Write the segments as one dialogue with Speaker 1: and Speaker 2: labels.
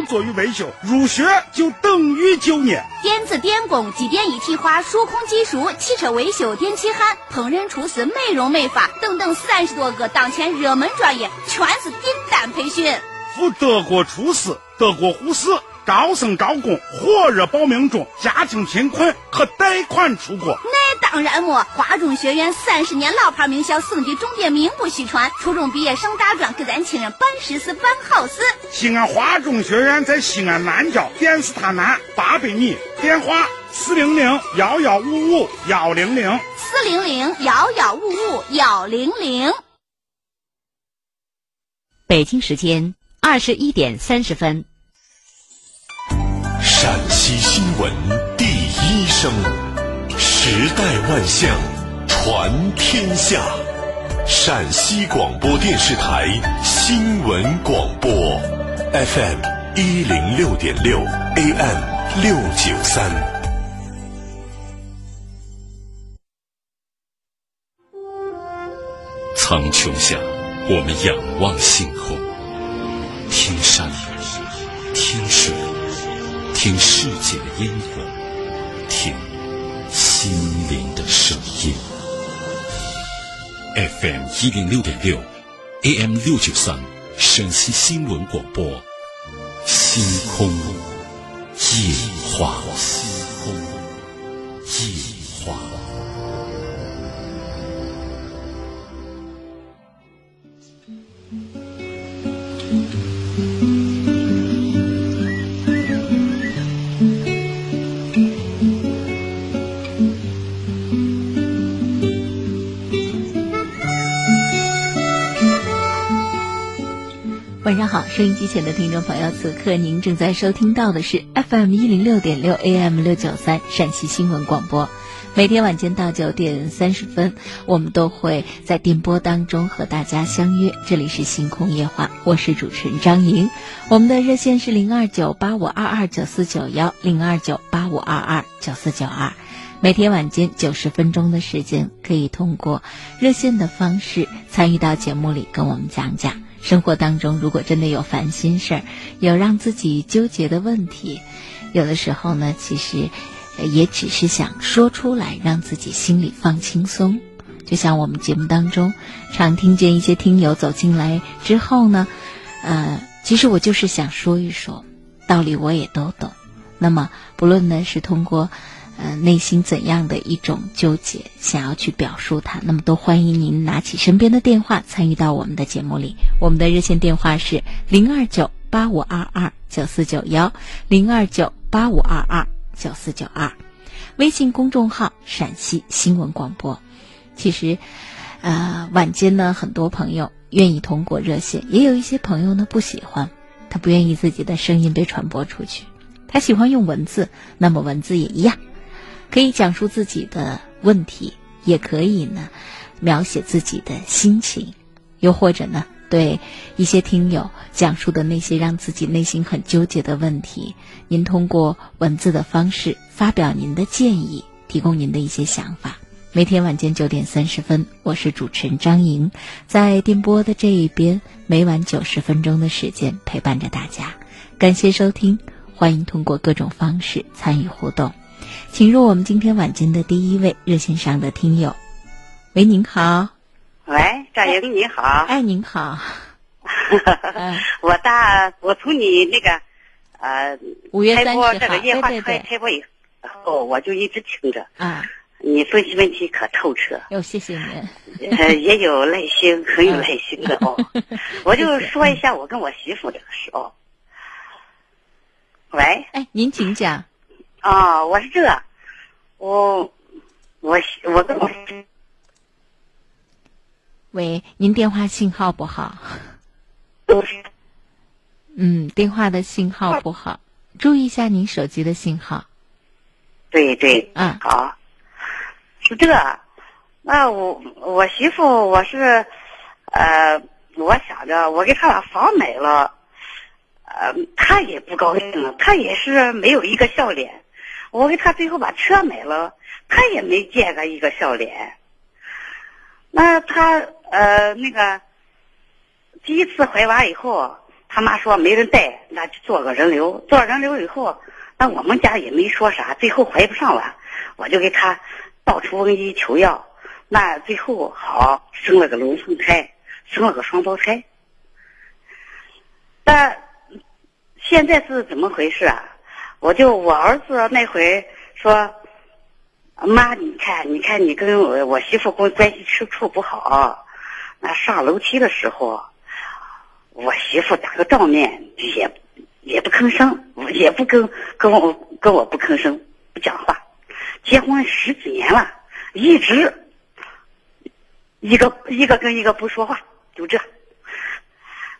Speaker 1: 作于维修，入学就等于就业。
Speaker 2: 电子电工、机电一体化、数控技术、汽车维修、电气焊、烹饪厨师、美容美发等等三十多个当前热门专业，全是订单培训。
Speaker 1: 赴德国厨师、德国护士。招生招工，火热报名中。家庭贫困可贷款出国。
Speaker 2: 那当然么？华中学院三十年老牌名校，省级重点名不虚传。初中毕业上大专，给咱亲人办实事、办好事。
Speaker 1: 西安华中学院在西安南郊电视塔南八百米，电话四零零幺幺五五幺零零
Speaker 2: 四零零幺幺五五幺零零。
Speaker 3: 北京时间二十一点三十分。
Speaker 4: 陕西新闻第一声，时代万象，传天下。陕西广播电视台新闻广播，FM 一零六点六，AM 六九三。
Speaker 5: 苍穹下，我们仰望星空，听山，听水。听世界的烟火，听心灵的声音。FM 一零六点六，AM 六九三，陕西新闻广播，星空夜话。星空夜
Speaker 3: 晚上好，收音机前的听众朋友，此刻您正在收听到的是 FM 一零六点六 AM 六九三陕西新闻广播。每天晚间到九点三十分，我们都会在电波当中和大家相约。这里是星空夜话，我是主持人张莹。我们的热线是零二九八五二二九四九幺零二九八五二二九四九二。每天晚间九十分钟的时间，可以通过热线的方式参与到节目里，跟我们讲讲。生活当中，如果真的有烦心事儿，有让自己纠结的问题，有的时候呢，其实也只是想说出来，让自己心里放轻松。就像我们节目当中，常听见一些听友走进来之后呢，呃，其实我就是想说一说，道理我也都懂。那么，不论呢是通过。呃，内心怎样的一种纠结，想要去表述它，那么都欢迎您拿起身边的电话参与到我们的节目里。我们的热线电话是零二九八五二二九四九幺零二九八五二二九四九二，微信公众号陕西新闻广播。其实，呃，晚间呢，很多朋友愿意通过热线，也有一些朋友呢不喜欢，他不愿意自己的声音被传播出去，他喜欢用文字，那么文字也一样。可以讲述自己的问题，也可以呢描写自己的心情，又或者呢对一些听友讲述的那些让自己内心很纠结的问题，您通过文字的方式发表您的建议，提供您的一些想法。每天晚间九点三十分，我是主持人张莹，在电波的这一边，每晚九十分钟的时间陪伴着大家。感谢收听，欢迎通过各种方式参与互动。请入我们今天晚间的第一位热线上的听友，喂，您好。
Speaker 6: 喂，赵莹，你好。
Speaker 3: 哎，您好。
Speaker 6: 我大，我从你那个呃
Speaker 3: 五月
Speaker 6: 三十号
Speaker 3: 这
Speaker 6: 个夜话
Speaker 3: 开
Speaker 6: 开播以后，我就一直听着。
Speaker 3: 啊。
Speaker 6: 你分析问题可透彻。
Speaker 3: 哟，谢谢
Speaker 6: 您。呃，也有耐心，很有耐心的哦。我就说一下我跟我媳妇这个事哦。喂。
Speaker 3: 哎，您请讲。
Speaker 6: 啊，我是这，我我我跟我
Speaker 3: 喂，您电话信号不好。
Speaker 6: 都是。
Speaker 3: 嗯，电话的信号不好，注意一下您手机的信号。
Speaker 6: 对对。
Speaker 3: 嗯。
Speaker 6: 好。是这，那我我媳妇我是，呃，我想着我给她把房买了，呃，她也不高兴，她也是没有一个笑脸。我给他最后把车买了，他也没见个一个笑脸。那他呃那个第一次怀娃以后，他妈说没人带，那就做个人流。做人流以后，那我们家也没说啥，最后怀不上了，我就给他到处问医求药。那最后好生了个龙凤胎，生了个双胞胎。但现在是怎么回事啊？我就我儿子那回说，妈，你看，你看你跟我我媳妇关关系处处不好，那上楼梯的时候，我媳妇打个照面也也不吭声，也不跟跟我跟我不吭声，不讲话。结婚十几年了，一直。一个一个跟一个不说话，就这。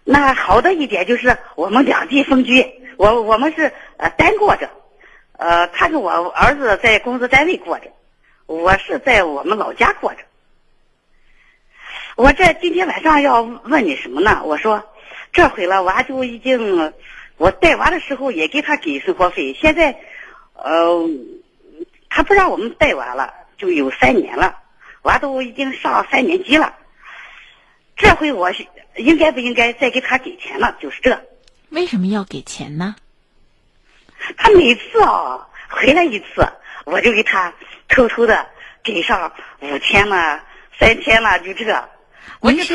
Speaker 6: 那好的一点就是我们两地分居，我我们是呃单过着，呃，他跟我儿子在工作单位过着，我是在我们老家过着。我这今天晚上要问你什么呢？我说这回了，娃就已经我带娃的时候也给他给生活费，现在呃他不让我们带娃了，就有三年了。娃都已经上三年级了，这回我应该不应该再给他给钱了？就是这。
Speaker 3: 为什么要给钱呢？
Speaker 6: 他每次啊回来一次，我就给他偷偷的给上五千了、三千了，就这。
Speaker 3: 您是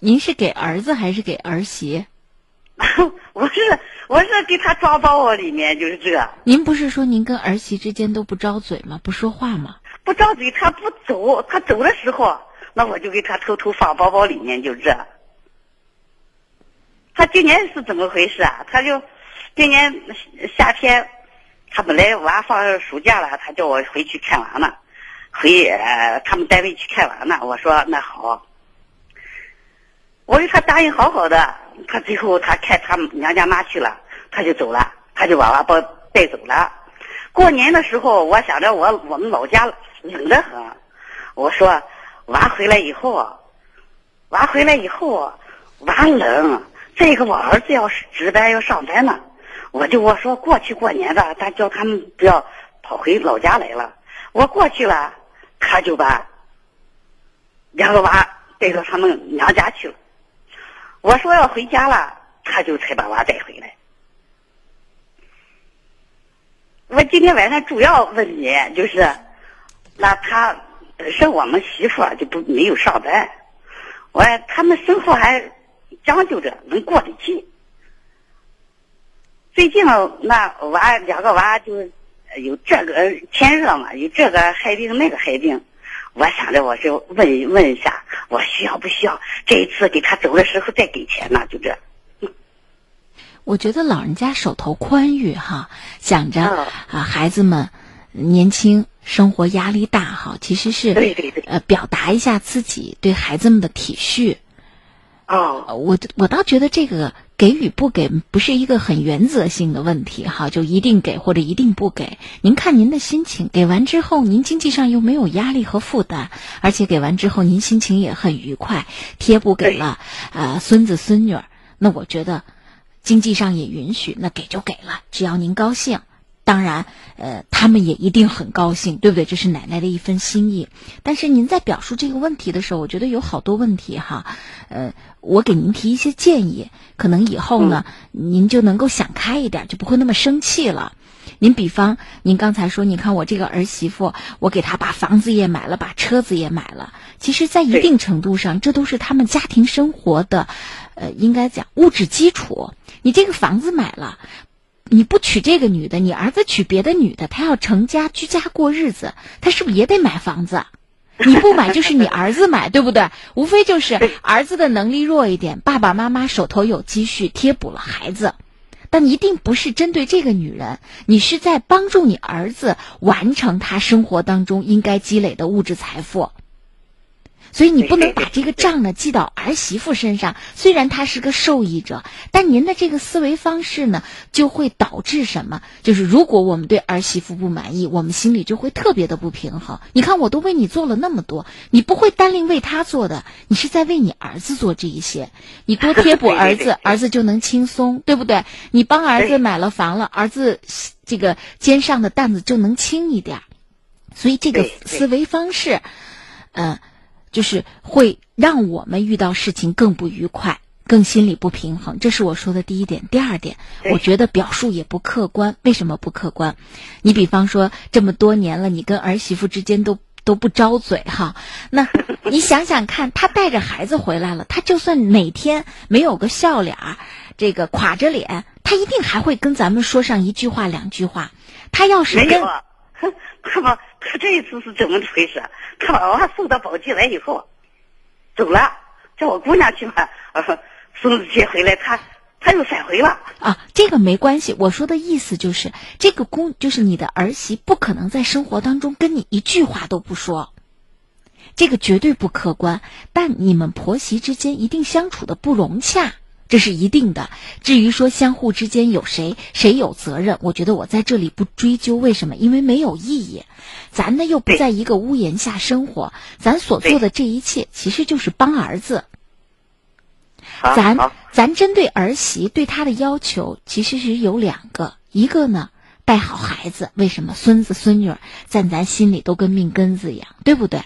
Speaker 3: 您是给儿子还是给儿媳？
Speaker 6: 我是我是给他装包袱里面，就是这。
Speaker 3: 您不是说您跟儿媳之间都不招嘴吗？不说话吗？
Speaker 6: 不张嘴，他不走。他走的时候，那我就给他偷偷放包包里面，就这。他今年是怎么回事啊？他就今年夏天，他本来娃放暑假了，他叫我回去看娃呢，回他们单位去看娃呢。我说那好，我说他答应好好的。他最后他看他娘家妈去了，他就走了，他就把娃抱带走了。过年的时候，我想着我我们老家。冷得很，我说娃回来以后，娃回来以后，娃冷。这个我儿子要是值班要上班呢，我就我说过去过年的，他叫他们不要跑回老家来了。我过去了，他就把两个娃带到他们娘家去了。我说要回家了，他就才把娃带回来。我今天晚上主要问你就是。那他本身我们媳妇就不没有上班，我他们生活还将就着能过得去。最近那娃两个娃就有这个天热嘛，有这个害病那个害病，我想着我就问问一下，我需要不需要这一次给他走的时候再给钱呢？就这。
Speaker 3: 我觉得老人家手头宽裕哈，想着啊孩子们年轻。生活压力大哈，其实是呃表达一下自己对孩子们的体恤。
Speaker 6: 哦，
Speaker 3: 我我倒觉得这个给与不给不是一个很原则性的问题哈，就一定给或者一定不给。您看您的心情，给完之后您经济上又没有压力和负担，而且给完之后您心情也很愉快，贴补给了啊孙子孙女儿，那我觉得经济上也允许，那给就给了，只要您高兴。当然，呃，他们也一定很高兴，对不对？这是奶奶的一份心意。但是您在表述这个问题的时候，我觉得有好多问题哈，呃，我给您提一些建议，可能以后呢，您就能够想开一点，就不会那么生气了。您比方，您刚才说，你看我这个儿媳妇，我给她把房子也买了，把车子也买了。其实，在一定程度上，这都是他们家庭生活的，呃，应该讲物质基础。你这个房子买了。你不娶这个女的，你儿子娶别的女的，他要成家居家过日子，他是不是也得买房子？你不买就是你儿子买，对不对？无非就是儿子的能力弱一点，爸爸妈妈手头有积蓄贴补了孩子，但一定不是针对这个女人，你是在帮助你儿子完成他生活当中应该积累的物质财富。所以你不能把这个账呢记到儿媳妇身上。虽然她是个受益者，但您的这个思维方式呢，就会导致什么？就是如果我们对儿媳妇不满意，我们心里就会特别的不平衡。你看，我都为你做了那么多，你不会单另为他做的，你是在为你儿子做这一些。你多贴补儿子，儿子就能轻松，对不对？你帮儿子买了房了，儿子这个肩上的担子就能轻一点。所以这个思维方式，嗯。就是会让我们遇到事情更不愉快。更心理不平衡。这是我说的第一点。第二点，我觉得表述也不客观。为什么不客观？你比方说这么多年了，你跟儿媳妇之间都都不招嘴哈。那 你想想看，他带着孩子回来了，他就算哪天没有个笑脸儿，这个垮着脸，他一定还会跟咱们说上一句话两句话。他要是跟
Speaker 6: 没有啊，他这一次是怎么回事？他把娃送到宝鸡来以后，走了，叫我姑娘去把孙子接回来，他他又返回了。
Speaker 3: 啊，这个没关系。我说的意思就是，这个公就是你的儿媳，不可能在生活当中跟你一句话都不说，这个绝对不客观。但你们婆媳之间一定相处的不融洽，这是一定的。至于说相互之间有谁谁有责任，我觉得我在这里不追究为什么，因为没有意义。咱呢又不在一个屋檐下生活，咱所做的这一切其实就是帮儿子。咱咱针对儿媳对她的要求其实是有两个，一个呢带好孩子，为什么孙子孙女儿在咱心里都跟命根子一样，对不对？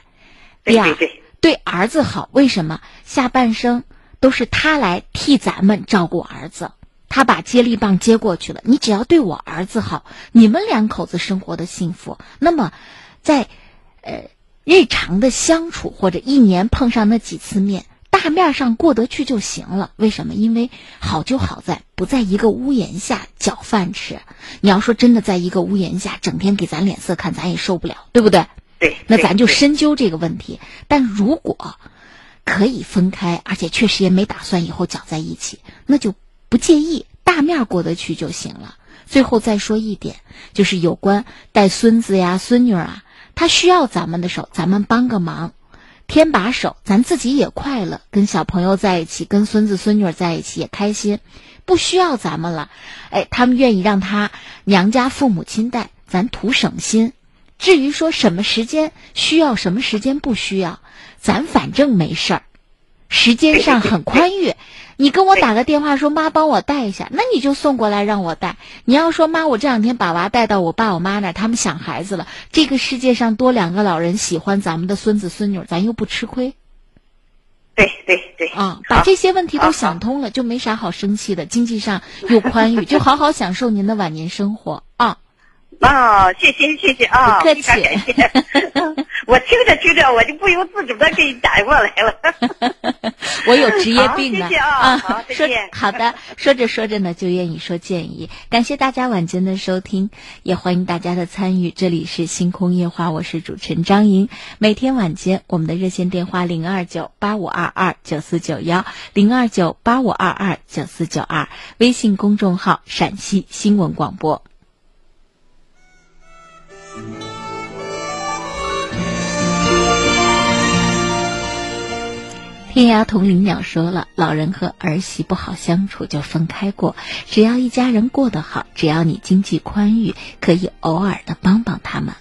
Speaker 3: 第二，
Speaker 6: 对
Speaker 3: 儿子好，为什么下半生都是他来替咱们照顾儿子？他把接力棒接过去了，你只要对我儿子好，你们两口子生活的幸福，那么在呃日常的相处或者一年碰上那几次面，大面上过得去就行了。为什么？因为好就好在不在一个屋檐下搅饭吃。你要说真的在一个屋檐下整天给咱脸色看，咱也受不了，对不对？
Speaker 6: 对，对
Speaker 3: 那咱就深究这个问题。但如果可以分开，而且确实也没打算以后搅在一起，那就不介意，大面过得去就行了。最后再说一点，就是有关带孙子呀、孙女啊，他需要咱们的手，咱们帮个忙，添把手，咱自己也快乐，跟小朋友在一起，跟孙子孙女在一起也开心。不需要咱们了，哎，他们愿意让他娘家父母亲带，咱图省心。至于说什么时间需要，什么时间不需要，咱反正没事儿，时间上很宽裕。你跟我打个电话说妈帮我带一下，那你就送过来让我带。你要说妈，我这两天把娃带到我爸我妈那儿，他们想孩子了。这个世界上多两个老人喜欢咱们的孙子孙女，咱又不吃亏
Speaker 6: 对对对
Speaker 3: 啊。
Speaker 6: 好
Speaker 3: 把这些问题都想通了，就没啥好生气的。经济上又宽裕，就好好享受您的晚年生活啊。
Speaker 6: 啊，谢谢谢谢啊，
Speaker 3: 不客气
Speaker 6: 感谢。我听着听着，我就不由自主的给你打过来了。
Speaker 3: 我有职业病呢
Speaker 6: 好谢谢啊好再见
Speaker 3: 好的，说着说着呢，就愿意说建议。感谢大家晚间的收听，也欢迎大家的参与。这里是星空夜话，我是主持人张莹。每天晚间，我们的热线电话零二九八五二二九四九幺零二九八五二二九四九二，微信公众号陕西新闻广播。天涯同林鸟说了，老人和儿媳不好相处就分开过，只要一家人过得好，只要你经济宽裕，可以偶尔的帮帮他们。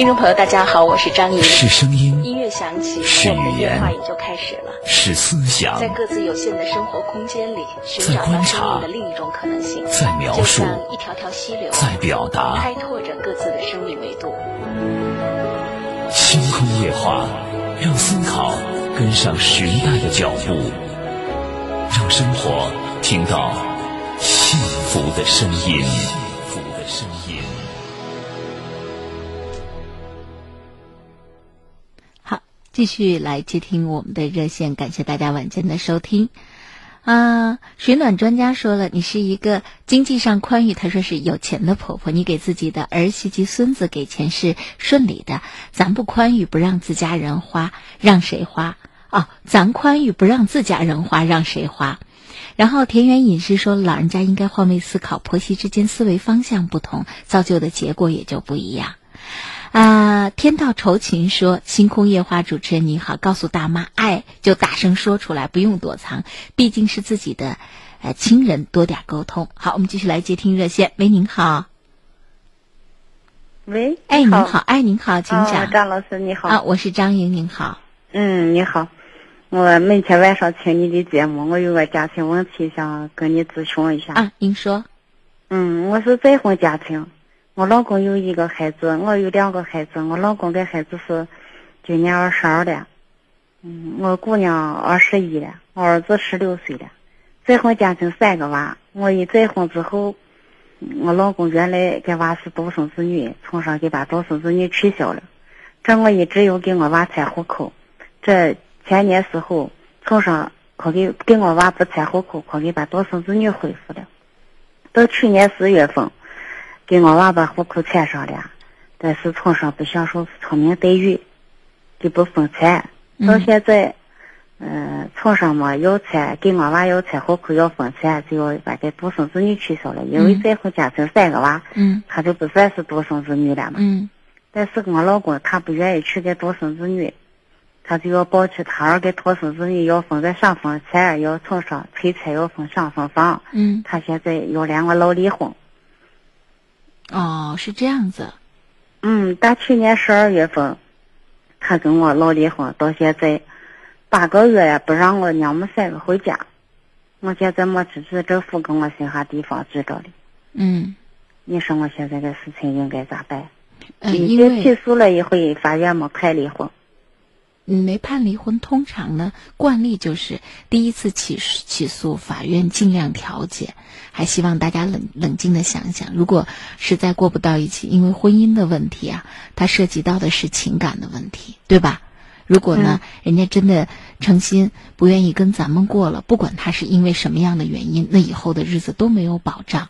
Speaker 3: 听众朋友，大家好，我是张莹。
Speaker 5: 是声音，
Speaker 3: 音乐响起，
Speaker 5: 是语言
Speaker 3: 话也就开始了。
Speaker 5: 是思想，
Speaker 3: 在各自有限的生活空间里，寻
Speaker 5: 在
Speaker 3: 找到生
Speaker 5: 观察
Speaker 3: 命的另一种可能性，
Speaker 5: 在描述
Speaker 3: 一条条溪流，
Speaker 5: 在表达
Speaker 3: 开拓着各自的生命维度。
Speaker 5: 星空夜话，让思考跟上时代的脚步，让生活听到幸福的声音。幸福的声音。
Speaker 3: 继续来接听我们的热线，感谢大家晚间的收听。啊，水暖专家说了，你是一个经济上宽裕，他说是有钱的婆婆，你给自己的儿媳及孙子给钱是顺理的。咱不宽裕，不让自家人花，让谁花？哦，咱宽裕不让自家人花，让谁花？然后田园饮食说，老人家应该换位思考，婆媳之间思维方向不同，造就的结果也就不一样。啊，天道酬勤说，星空夜话主持人你好，告诉大妈爱就大声说出来，不用躲藏，毕竟是自己的呃亲人多点沟通。好，我们继续来接听热线。喂，您好。
Speaker 7: 喂，
Speaker 3: 哎，您好，哎，您好，请讲。
Speaker 7: 张老师，你好。
Speaker 3: 啊，我是张莹，您好。
Speaker 7: 嗯，你好。我每天晚上听你的节目，我有个家庭问题想跟你咨询一下。
Speaker 3: 啊，您说。
Speaker 7: 嗯，我是再婚家庭，我老公有一个孩子，我有两个孩子。我老公的孩子是今年二十二了，嗯，我姑娘二十一了，我儿子十六岁了。再婚家庭三个娃，我一再婚之后。我老公原来给娃是独生子女，从上给把独生子女取消了。这我一直有给我娃拆户口。这前年时候，从上可给给我娃不拆户口，可给把独生子女恢复了。到去年十月份，给我娃把户口迁上了，但是村上不享受村民待遇，就不分钱。到现在。嗯，村上嘛要拆，给我娃要拆户口要分拆，就要把这独生子女取消了，因为再婚家庭三个娃，
Speaker 3: 嗯，
Speaker 7: 他就不算是独生子女了嘛。
Speaker 3: 嗯，
Speaker 7: 但是我老公他不愿意娶个独生子女，他就要抱起他二个独生子女要分个上分钱，要从上催拆要分上分房。
Speaker 3: 嗯，
Speaker 7: 他现在要连我老离婚。
Speaker 3: 哦，是这样子。
Speaker 7: 嗯，打去年十二月份，他跟我闹离婚，到现在。八个月呀，不让我娘们三个回家。我现在没出去，政府给我寻下地方住着的。
Speaker 3: 嗯，
Speaker 7: 你说我现在的事情应该咋办？
Speaker 3: 嗯，因为
Speaker 7: 起诉了一回，法院没判离婚。
Speaker 3: 嗯，没判离婚，通常呢，惯例就是第一次起起诉，法院尽量调解。还希望大家冷冷静的想想，如果实在过不到一起，因为婚姻的问题啊，它涉及到的是情感的问题，对吧？如果呢，人家真的诚心不愿意跟咱们过了，不管他是因为什么样的原因，那以后的日子都没有保障。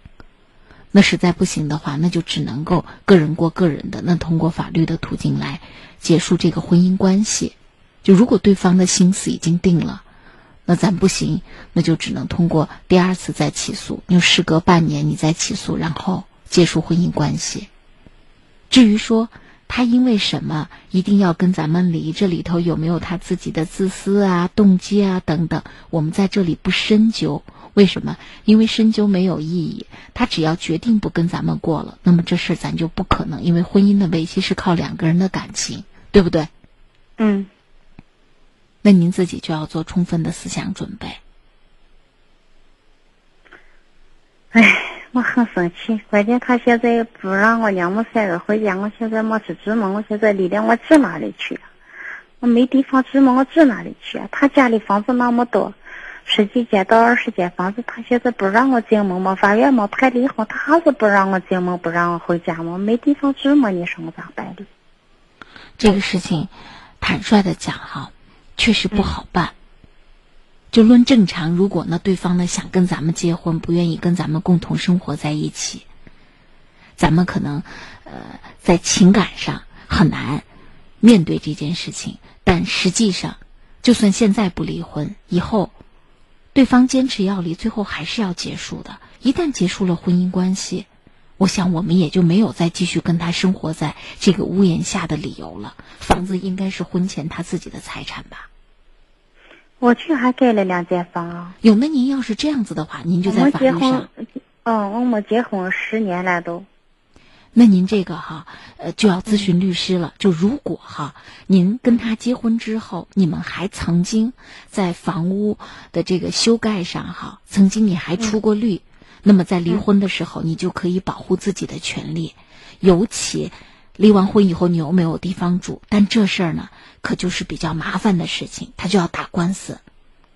Speaker 3: 那实在不行的话，那就只能够个人过个人的，那通过法律的途径来结束这个婚姻关系。就如果对方的心思已经定了，那咱不行，那就只能通过第二次再起诉，就事隔半年你再起诉，然后结束婚姻关系。至于说。他因为什么一定要跟咱们离？这里头有没有他自己的自私啊、动机啊等等？我们在这里不深究。为什么？因为深究没有意义。他只要决定不跟咱们过了，那么这事咱就不可能。因为婚姻的维系是靠两个人的感情，对不对？
Speaker 7: 嗯。
Speaker 3: 那您自己就要做充分的思想准备。
Speaker 7: 哎。我很生气，关键他现在不让我娘们三个回家，我现在没吃住嘛，我现在离了我住哪里去？我没地方住嘛，我住哪里去？他家里房子那么多，十几间到二十间房子，他现在不让我进门嘛？法院嘛判离婚，他还是不让我进门，不让我回家嘛？没地方住嘛？你说我咋办的？
Speaker 3: 这个事情，坦率的讲哈，确实不好办。就论正常，如果呢，对方呢想跟咱们结婚，不愿意跟咱们共同生活在一起，咱们可能呃在情感上很难面对这件事情。但实际上，就算现在不离婚，以后对方坚持要离，最后还是要结束的。一旦结束了婚姻关系，我想我们也就没有再继续跟他生活在这个屋檐下的理由了。房子应该是婚前他自己的财产吧。
Speaker 7: 我去还盖了两间房。
Speaker 3: 有那您要是这样子的话，您就在法律上。
Speaker 7: 嗯，我们结婚十年了都。
Speaker 3: 那您这个哈，呃，就要咨询律师了。就如果哈，您跟他结婚之后，你们还曾经在房屋的这个修盖上哈，曾经你还出过绿，那么在离婚的时候，你就可以保护自己的权利，尤其。离完婚以后，你又没有地方住？但这事儿呢，可就是比较麻烦的事情，他就要打官司，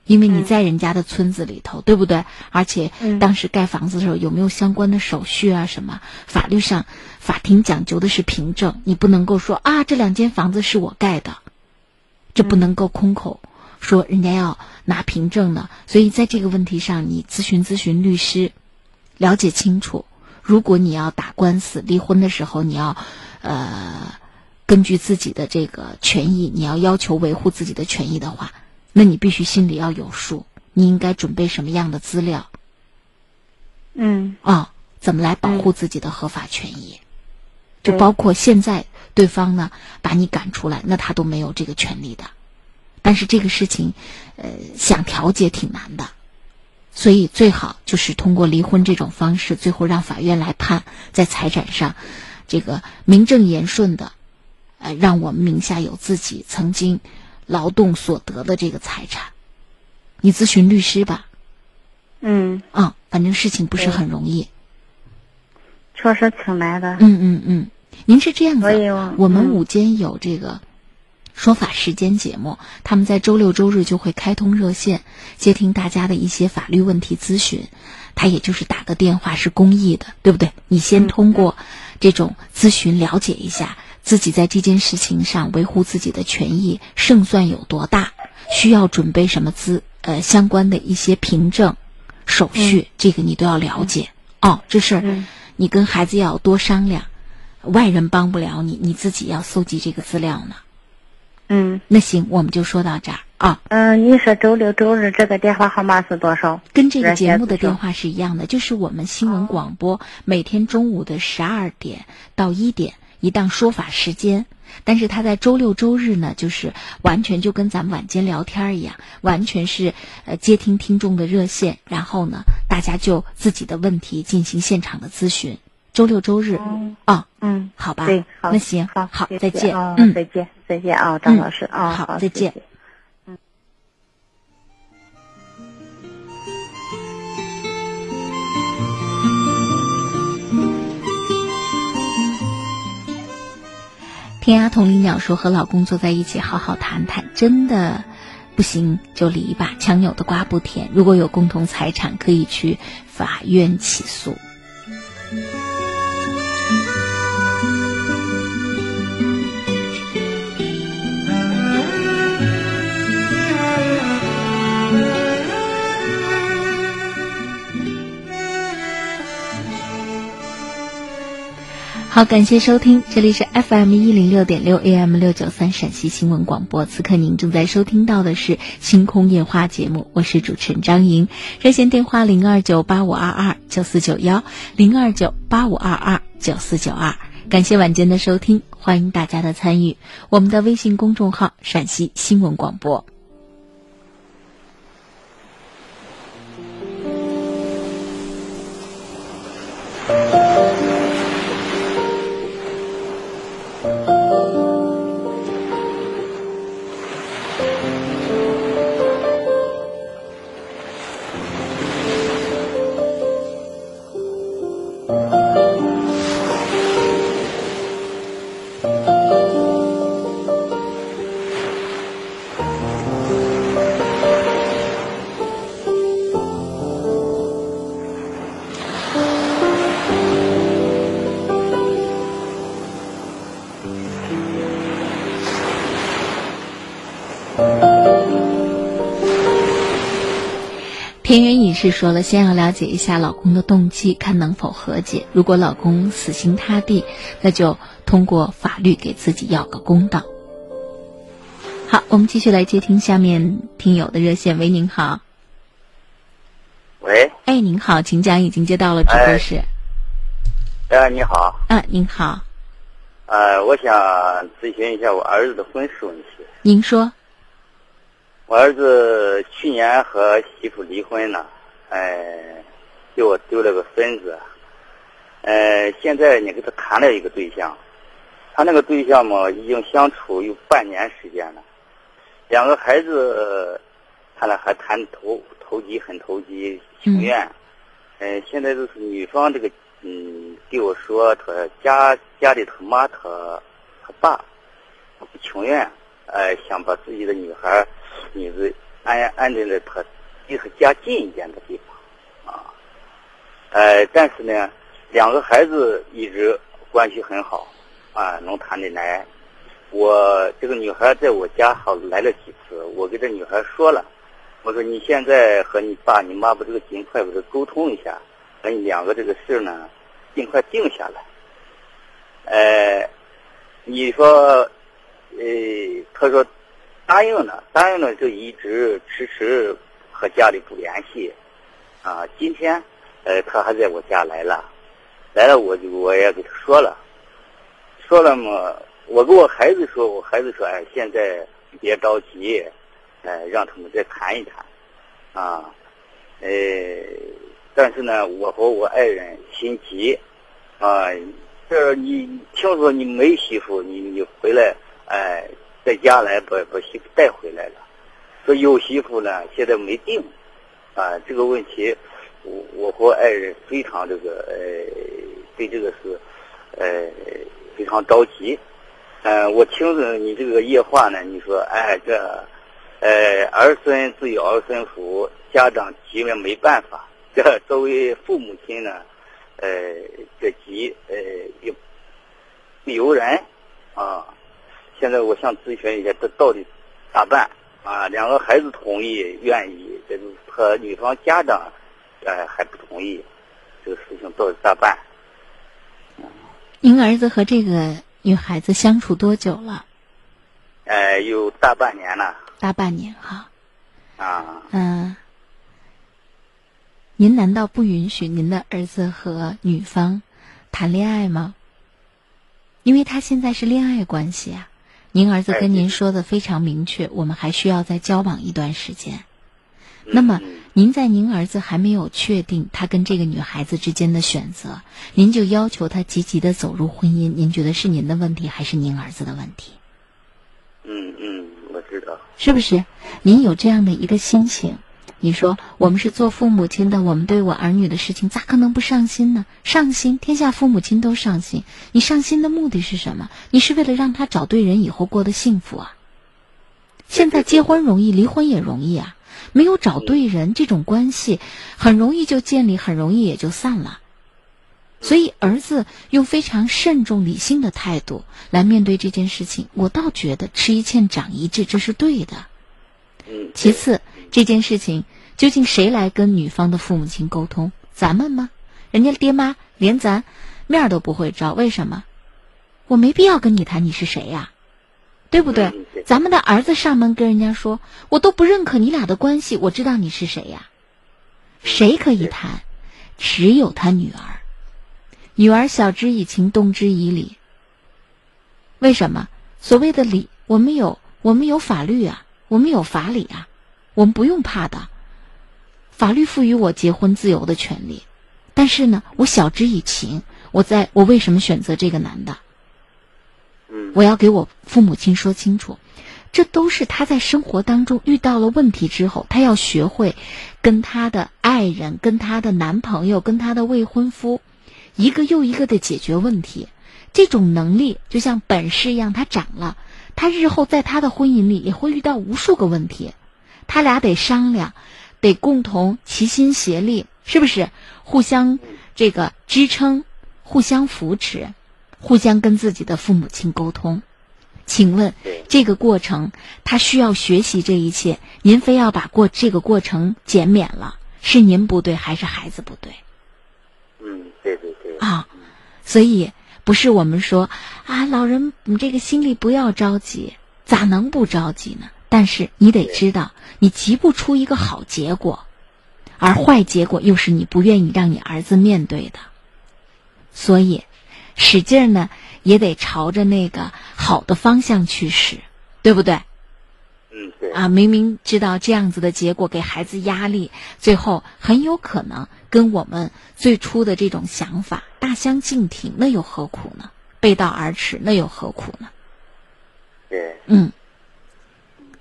Speaker 3: 因为你在人家的村子里头，对不对？而且当时盖房子的时候有没有相关的手续啊？什么？法律上，法庭讲究的是凭证，你不能够说啊，这两间房子是我盖的，这不能够空口说，人家要拿凭证呢。所以在这个问题上，你咨询咨询律师，了解清楚。如果你要打官司，离婚的时候你要。呃，根据自己的这个权益，你要要求维护自己的权益的话，那你必须心里要有数，你应该准备什么样的资料？
Speaker 7: 嗯，
Speaker 3: 啊，怎么来保护自己的合法权益？就包括现在对方呢把你赶出来，那他都没有这个权利的。但是这个事情，呃，想调解挺难的。所以最好就是通过离婚这种方式，最后让法院来判，在财产上，这个名正言顺的，呃，让我们名下有自己曾经劳动所得的这个财产。你咨询律师吧。
Speaker 7: 嗯，
Speaker 3: 啊，反正事情不是很容易。
Speaker 7: 确实挺难的。
Speaker 3: 嗯嗯嗯，您是这样
Speaker 7: 所以
Speaker 3: 的
Speaker 7: 我，
Speaker 3: 我们
Speaker 7: 嗯
Speaker 3: 午间有这个说法时间节目，他们在周六周日就会开通热线，接听大家的一些法律问题咨询。他也就是打个电话是公益的，对不对？你先通过这种咨询了解一下自己在这件事情上维护自己的权益胜算有多大，需要准备什么资呃相关的一些凭证、手续，这个你都要了解。哦，这事儿
Speaker 7: 嗯
Speaker 3: 你跟孩子要多商量，外人帮不了你，你自己要搜集这个资料呢。
Speaker 7: 嗯
Speaker 3: 那行，我们就说到这儿啊。
Speaker 7: 嗯，你说周六周日这个电话号码是多少？
Speaker 3: 跟这个节目的电话是一样的，就是我们新闻广播每天中午的十二点到一点一档说法时间，但是他在周六周日呢，就是完全就跟咱们晚间聊天一样，完全是呃接听听众的热线，然后呢，大家就自己的问题进行现场的咨询。周六周日啊，
Speaker 7: 嗯，
Speaker 3: 好吧，
Speaker 7: 对，好，
Speaker 3: 那行，
Speaker 7: 好，
Speaker 3: 再见，嗯，
Speaker 7: 再见，再见啊，张
Speaker 3: 嗯
Speaker 7: 老师啊，
Speaker 3: 好，
Speaker 7: 好，
Speaker 3: 再见
Speaker 7: 谢谢。
Speaker 3: 天涯同林鸟说和老公坐在一起好好谈谈，真的不行就离吧，强扭的瓜不甜。如果有共同财产，可以去法院起诉。好，感谢收听，这里是 FM 一零六点六 AM 六九三陕西新闻广播。此刻您正在收听到的是《星空夜话》节目，我是主持人张莹。热线电话零二九八五二二九四九幺零二九八五二二九四九二。感谢晚间的收听，欢迎大家的参与。我们的微信公众号“陕西新闻广播”。田园隐士说了，先要了解一下老公的动机，看能否和解。如果老公死心塌地，那就通过法律给自己要个公道。好，我们继续来接听下面听友的热线。喂，您好。
Speaker 8: 喂，
Speaker 3: 哎，您好，请讲，已经接到了直播室。
Speaker 8: 哎，你好，
Speaker 3: 啊，您好，
Speaker 8: 呃，我想咨询一下我儿子的婚事问题。
Speaker 3: 您说。
Speaker 8: 我儿子去年和媳妇离婚了，哎、给我丢了个孙子。呃，现在你给他谈了一个对象，他那个对象嘛，已经相处有半年时间了，两个孩子，他俩还谈投投机，很投机，情愿。呃，现在就是女方这个，嗯，给我说，他家家里他妈他他爸他不情愿，呃，想把自己的女孩你是安安置在他离他家近一点的地方，啊，呃，但是呢，两个孩子一直关系很好，啊，能谈得来。我这个女孩在我家好来了几次，我跟这女孩说了，我说你现在和你爸你妈把这个尽快把这沟通一下，把你两个这个事呢尽快定下来。呃，你说，呃，他说答应了，答应了就一直迟迟和家里不联系，啊，今天呃他还在我家来了，来了我就我也给他说了，说了嘛，我跟我孩子说，我孩子说，哎，现在别着急，哎，让他们再谈一谈，啊，呃，但是呢，我和我爱人心急，啊，这你听说你没媳妇，你你回来，哎，在家来把把媳妇带回来了，说有媳妇呢，现在没定，啊，这个问题，我我和爱人非常这个呃，对这个是，呃，非常着急，嗯，我听着你这个夜话呢，你说，哎，这，呃，儿孙自有儿孙福，家长急了没办法，这作为父母亲呢，呃，这急，呃，也不由人，啊，现在我想咨询一下，这到底咋办？啊，两个孩子同意愿意，这个和女方家长，呃，还不同意，这个事情到底咋办？
Speaker 3: 您儿子和这个女孩子相处多久了？
Speaker 8: 呃，有大半年了。
Speaker 3: 大半年哈。
Speaker 8: 啊。
Speaker 3: 嗯。您难道不允许您的儿子和女方谈恋爱吗？因为他现在是恋爱关系啊。您儿子跟您说的非常明确，我们还需要再交往一段时间。那么，您在您儿子还没有确定他跟这个女孩子之间的选择，您就要求他积极的走入婚姻，您觉得是您的问题还是您儿子的问题？
Speaker 8: 嗯嗯，我知道。
Speaker 3: 是不是？您有这样的一个心情，你说我们是做父母亲的，我们对我儿女的事情咋可能不上心呢？上心，天下父母亲都上心。你上心的目的是什么？你是为了让他找对人，以后过得幸福啊。现在结婚容易，离婚也容易啊。没有找对人，这种关系很容易就建立，很容易也就散了。所以，儿子用非常慎重、理性的态度来面对这件事情，我倒觉得吃一堑长一智，这是对的。其次，这件事情究竟谁来跟女方的父母亲沟通？咱们吗？人家爹妈连咱面都不会照，为什么？我没必要跟你谈，你是谁呀？对不对？咱们的儿子上门跟人家说，我都不认可你俩的关系，我知道你是谁呀？谁可以谈？只有他女儿。女儿晓之以情，动之以理。为什么？所谓的理，我们有，我们有法律啊，我们有法理啊，我们不用怕的。法律赋予我结婚自由的权利，但是呢，我晓之以情，我在我为什么选择这个男的？我要给我父母亲说清楚，这都是他在生活当中遇到了问题之后，他要学会跟他的爱人、跟他的男朋友、跟他的未婚夫，一个又一个的解决问题。这种能力就像本事一样，他长了，他日后在他的婚姻里也会遇到无数个问题，他俩得商量，得共同齐心协力，是不是？互相这个支撑，互相扶持。互相跟自己的父母亲沟通，请问这个过程他需要学习这一切，您非要把过这个过程减免了，是您不对还是孩子不对？
Speaker 8: 嗯，对对对。
Speaker 3: 啊，所以不是我们说啊，老人你这个心里不要着急，咋能不着急呢？但是你得知道，你急不出一个好结果，而坏结果又是你不愿意让你儿子面对的，所以。使劲呢，也得朝着那个好的方向去使，对不对？
Speaker 8: 嗯，对。
Speaker 3: 啊，明明知道这样子的结果给孩子压力，最后很有可能跟我们最初的这种想法大相径庭，那又何苦呢？背道而驰，那又何苦呢？
Speaker 8: 对。
Speaker 3: 嗯。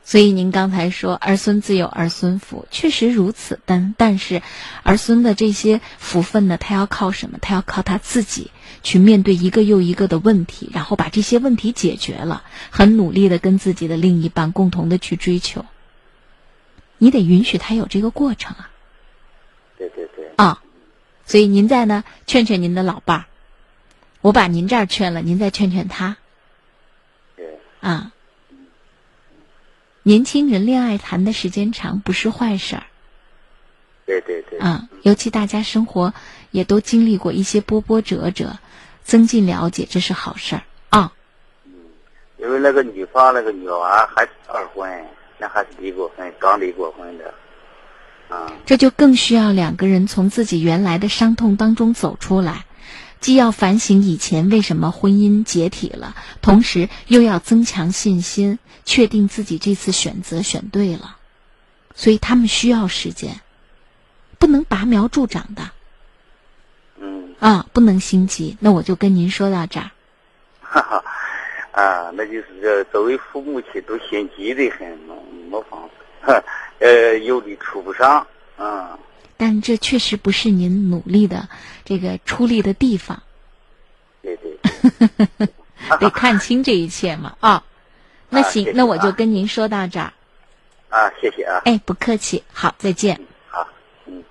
Speaker 3: 所以您刚才说儿孙自有儿孙福，确实如此。但但是，儿孙的这些福分呢，他要靠什么？他要靠他自己。去面对一个又一个的问题，然后把这些问题解决了，很努力的跟自己的另一半共同的去追求。你得允许他有这个过程啊。
Speaker 8: 对对对。
Speaker 3: 啊，所以您在呢，劝劝您的老伴儿。我把您这儿劝了，您再劝劝他。
Speaker 8: 对。
Speaker 3: 啊。年轻人恋爱谈的时间长不是坏事儿。
Speaker 8: 对对对。
Speaker 3: 啊，尤其大家生活也都经历过一些波波折折。增进了解，这是好事儿啊。
Speaker 8: 嗯，因为那个女方那个女娃还是二婚，那还是离过婚，刚离过婚的，啊。
Speaker 3: 这就更需要两个人从自己原来的伤痛当中走出来，既要反省以前为什么婚姻解体了，同时又要增强信心，确定自己这次选择选对了，所以他们需要时间。不能拔苗助长的。
Speaker 8: 嗯，
Speaker 3: 啊，不能心急。那我就跟您说到这儿。
Speaker 8: 哈哈，啊，那就是这作为父母亲都心急的很，没法子，呃，有的出不上，啊。
Speaker 3: 但这确实不是您努力的这个出力的地方。
Speaker 8: 对对。
Speaker 3: 得看清这一切嘛啊。那行，那我就跟您说到这儿。
Speaker 8: 啊，谢谢啊。
Speaker 3: 哎，不客气，好，再见。
Speaker 8: 好，嗯。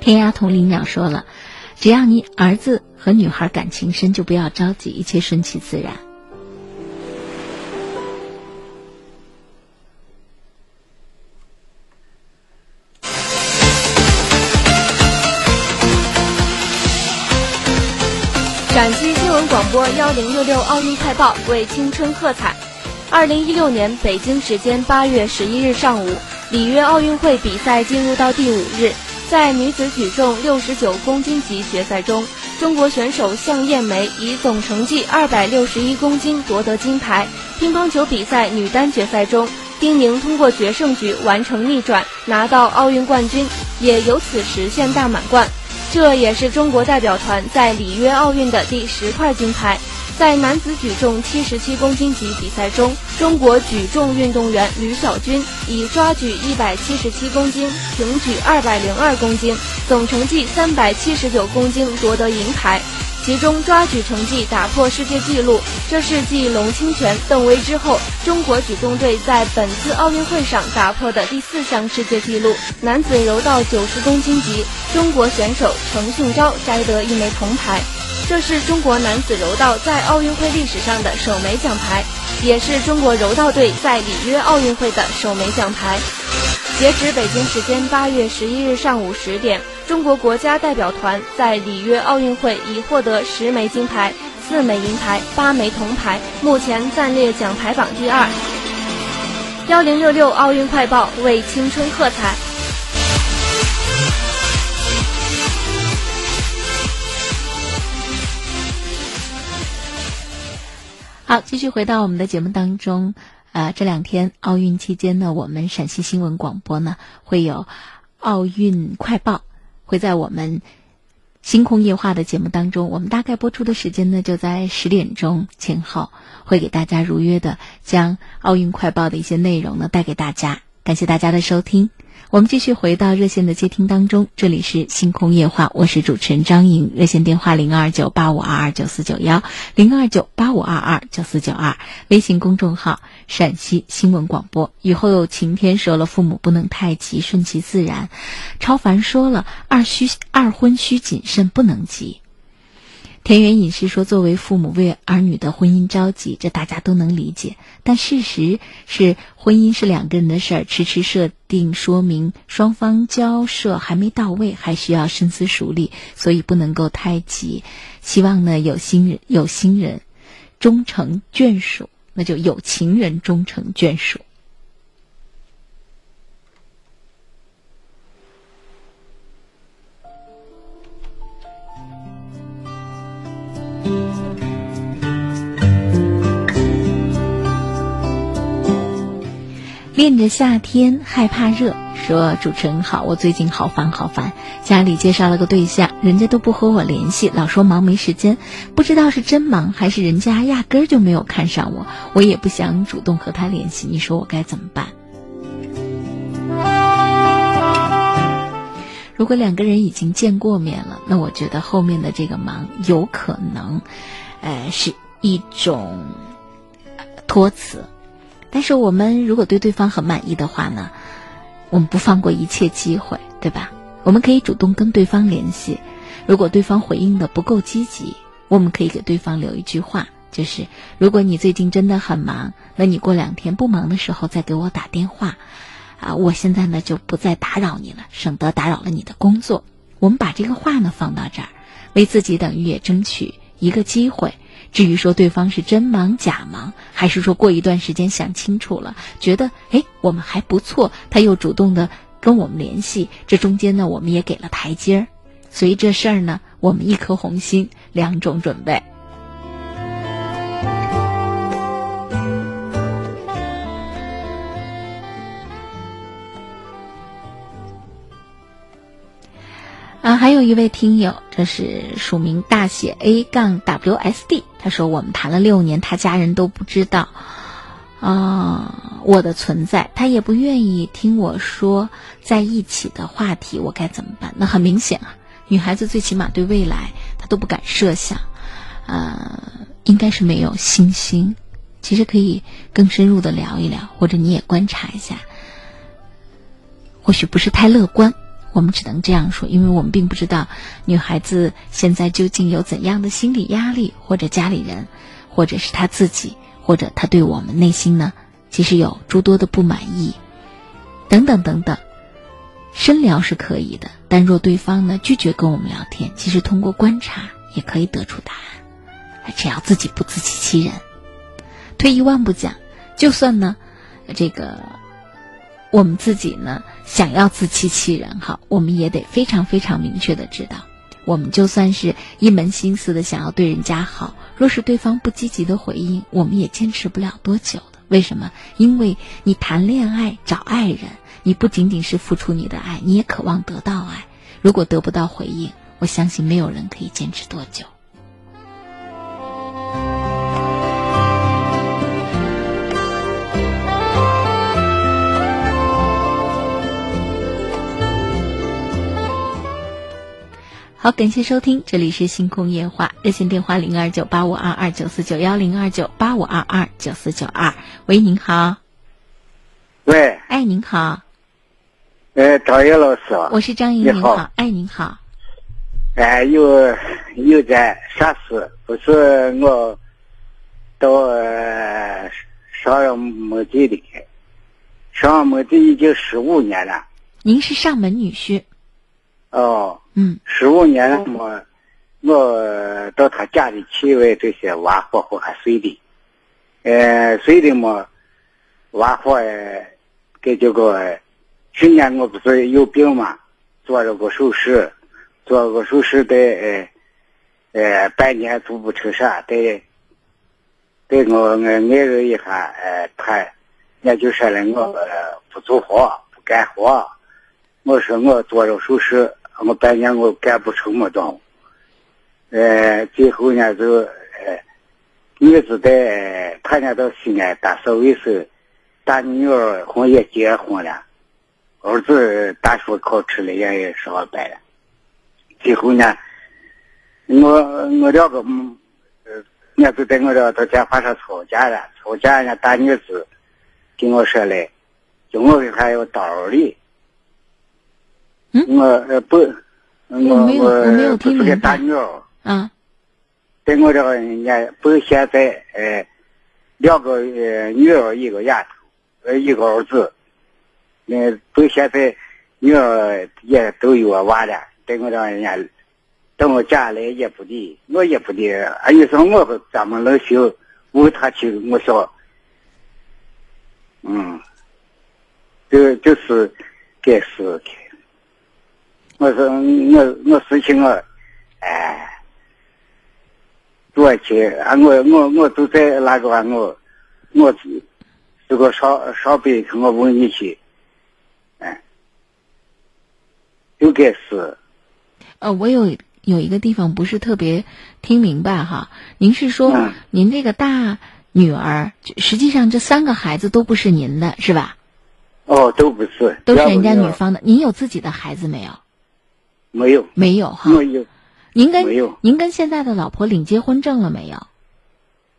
Speaker 3: 天涯同林鸟说了，只要你儿子和女孩感情深，就不要着急，一切顺其自然。
Speaker 9: 播幺零六六奥运快报为青春喝彩。二零一六年北京时间八月十一日上午，里约奥运会比赛进入到第五日，在女子举重六十九公斤级决赛中，中国选手向艳梅以总成绩二百六十一公斤夺得金牌。乒乓球比赛女单决赛中，丁宁通过决胜局完成逆转，拿到奥运冠军，也由此实现大满贯。这也是中国代表团在里约奥运的第十块金牌。在男子举重七十七公斤级比赛中，中国举重运动员吕小军以抓举一百七十七公斤、挺举二百零二公斤，总成绩三百七十九公斤夺得银牌。其中抓举成绩打破世界纪录，这是继龙清泉、邓威之后，中国举重队在本次奥运会上打破的第四项世界纪录。男子柔道九十公斤级，中国选手程训钊摘得一枚铜牌，这是中国男子柔道在奥运会历史上的首枚奖牌，也是中国柔道队在里约奥运会的首枚奖牌。截止北京时间八月十一日上午十点。中国国家代表团在里约奥运会已获得十枚金牌、四枚银牌、八枚铜牌，目前暂列奖牌榜第二。幺零六六奥运快报为青春喝彩。
Speaker 3: 好，继续回到我们的节目当中。啊，这两天奥运期间呢，我们陕西新闻广播呢会有奥运快报。会在我们星空夜话的节目当中，我们大概播出的时间呢，就在十点钟前后，会给大家如约的将奥运快报的一些内容呢带给大家。感谢大家的收听。我们继续回到热线的接听当中，这里是星空夜话，我是主持人张莹，热线电话零二九八五二二九四九幺零二九八五二二九四九二，微信公众号陕西新闻广播。以后有晴天说了，父母不能太急，顺其自然。超凡说了，二需二婚需谨慎，不能急。田园隐士说：“作为父母为儿女的婚姻着急，这大家都能理解。但事实是，婚姻是两个人的事儿，迟迟设定说明双方交涉还没到位，还需要深思熟虑，所以不能够太急。希望呢，有心人有心人终成眷属，那就有情人终成眷属。”恋着夏天，害怕热。说主持人好，我最近好烦好烦，家里介绍了个对象，人家都不和我联系，老说忙没时间，不知道是真忙还是人家压根儿就没有看上我，我也不想主动和他联系，你说我该怎么办？如果两个人已经见过面了，那我觉得后面的这个忙有可能，呃，是一种托词。但是我们如果对对方很满意的话呢，我们不放过一切机会，对吧？我们可以主动跟对方联系。如果对方回应的不够积极，我们可以给对方留一句话，就是如果你最近真的很忙，那你过两天不忙的时候再给我打电话。啊，我现在呢就不再打扰你了，省得打扰了你的工作。我们把这个话呢放到这儿，为自己等于也争取一个机会。至于说对方是真忙假忙还是说过一段时间想清楚了觉得诶我们还不错他又主动的跟我们联系这中间呢我们也给了台阶儿。所以这事儿呢我们一颗红心两种准备。啊还有一位听友这是署名大写 a 杠 wsd 他说我们谈了六年，他家人都不知道啊我的存在，他也不愿意听我说在一起的话题，我该怎么办？那很明显啊，女孩子最起码对未来她都不敢设想，呃，应该是没有信心。其实可以更深入的聊一聊，或者你也观察一下，或许不是太乐观。我们只能这样说，因为我们并不知道女孩子现在究竟有怎样的心理压力，或者家里人，或者是她自己，或者她对我们内心呢，其实有诸多的不满意，等等等等。深聊是可以的，但若对方呢拒绝跟我们聊天，其实通过观察也可以得出答案，只要自己不自欺欺人。退一万步讲，就算呢，这个。我们自己呢，想要自欺欺人哈，我们也得非常非常明确的知道，我们就算是一门心思的想要对人家好，若是对方不积极的回应，我们也坚持不了多久的。为什么？因为你谈恋爱找爱人，你不仅仅是付出你的爱，你也渴望得到爱。如果得不到回应，我相信没有人可以坚持多久。好，感谢收听，这里是星空夜话，热线电话零二九八五二二九四九幺零二九八五二二九四九二。喂，您好。
Speaker 10: 喂。
Speaker 3: 哎，您好。
Speaker 10: 哎，张岩老师。
Speaker 3: 我是张莹，您好。哎，您好。
Speaker 10: 哎，有有点啥事？不是我到上了墓地的，上门地已经十五年了。
Speaker 3: 您是上门女婿。
Speaker 10: 哦。
Speaker 3: 嗯，
Speaker 10: 十五年了么？我到他家里去为这些挖货货还碎的，呃，碎的么？挖货给这个，去年我不是有病嘛，做了个手术，做了个手术得呃呃半年做不成啥，得得我我挨着一下，呃，他也就说了我不做活不干活，我说我做了手术。我半年我干不成么东，呃，最后呢就呃，女子在他家到西安打扫卫生，大女儿婚也结婚了，儿子大学考出来也上班了，最后呢，我我两个呃，伢子在我这到电话上吵架了，吵架呢大女子跟我说嘞，叫我还要道理。理。我呃不，我我不是个大女儿，
Speaker 3: 啊，
Speaker 10: 在我这个人家不现在呃两个呃女儿一个丫头，呃一个儿子，那都现在女儿也都有娃了，在我这人家等我家来也不离，我也不离，啊你说我怎么能行？为他去，我说，嗯，就就是该死。我说我我事情我，哎，多少钱啊！我我我都在那个啊我，我这个上上辈子我问你去，哎，就该是。
Speaker 3: 呃，我有有一个地方不是特别听明白哈。您是说您这个大女儿，实际上这三个孩子都不是您的，是吧？
Speaker 10: 哦，都不是，
Speaker 3: 都是人家女方的。您有自己的孩子没有？
Speaker 10: 没有，
Speaker 3: 没有哈。
Speaker 10: 没有。
Speaker 3: 您跟您跟现在的老婆领结婚证了没有？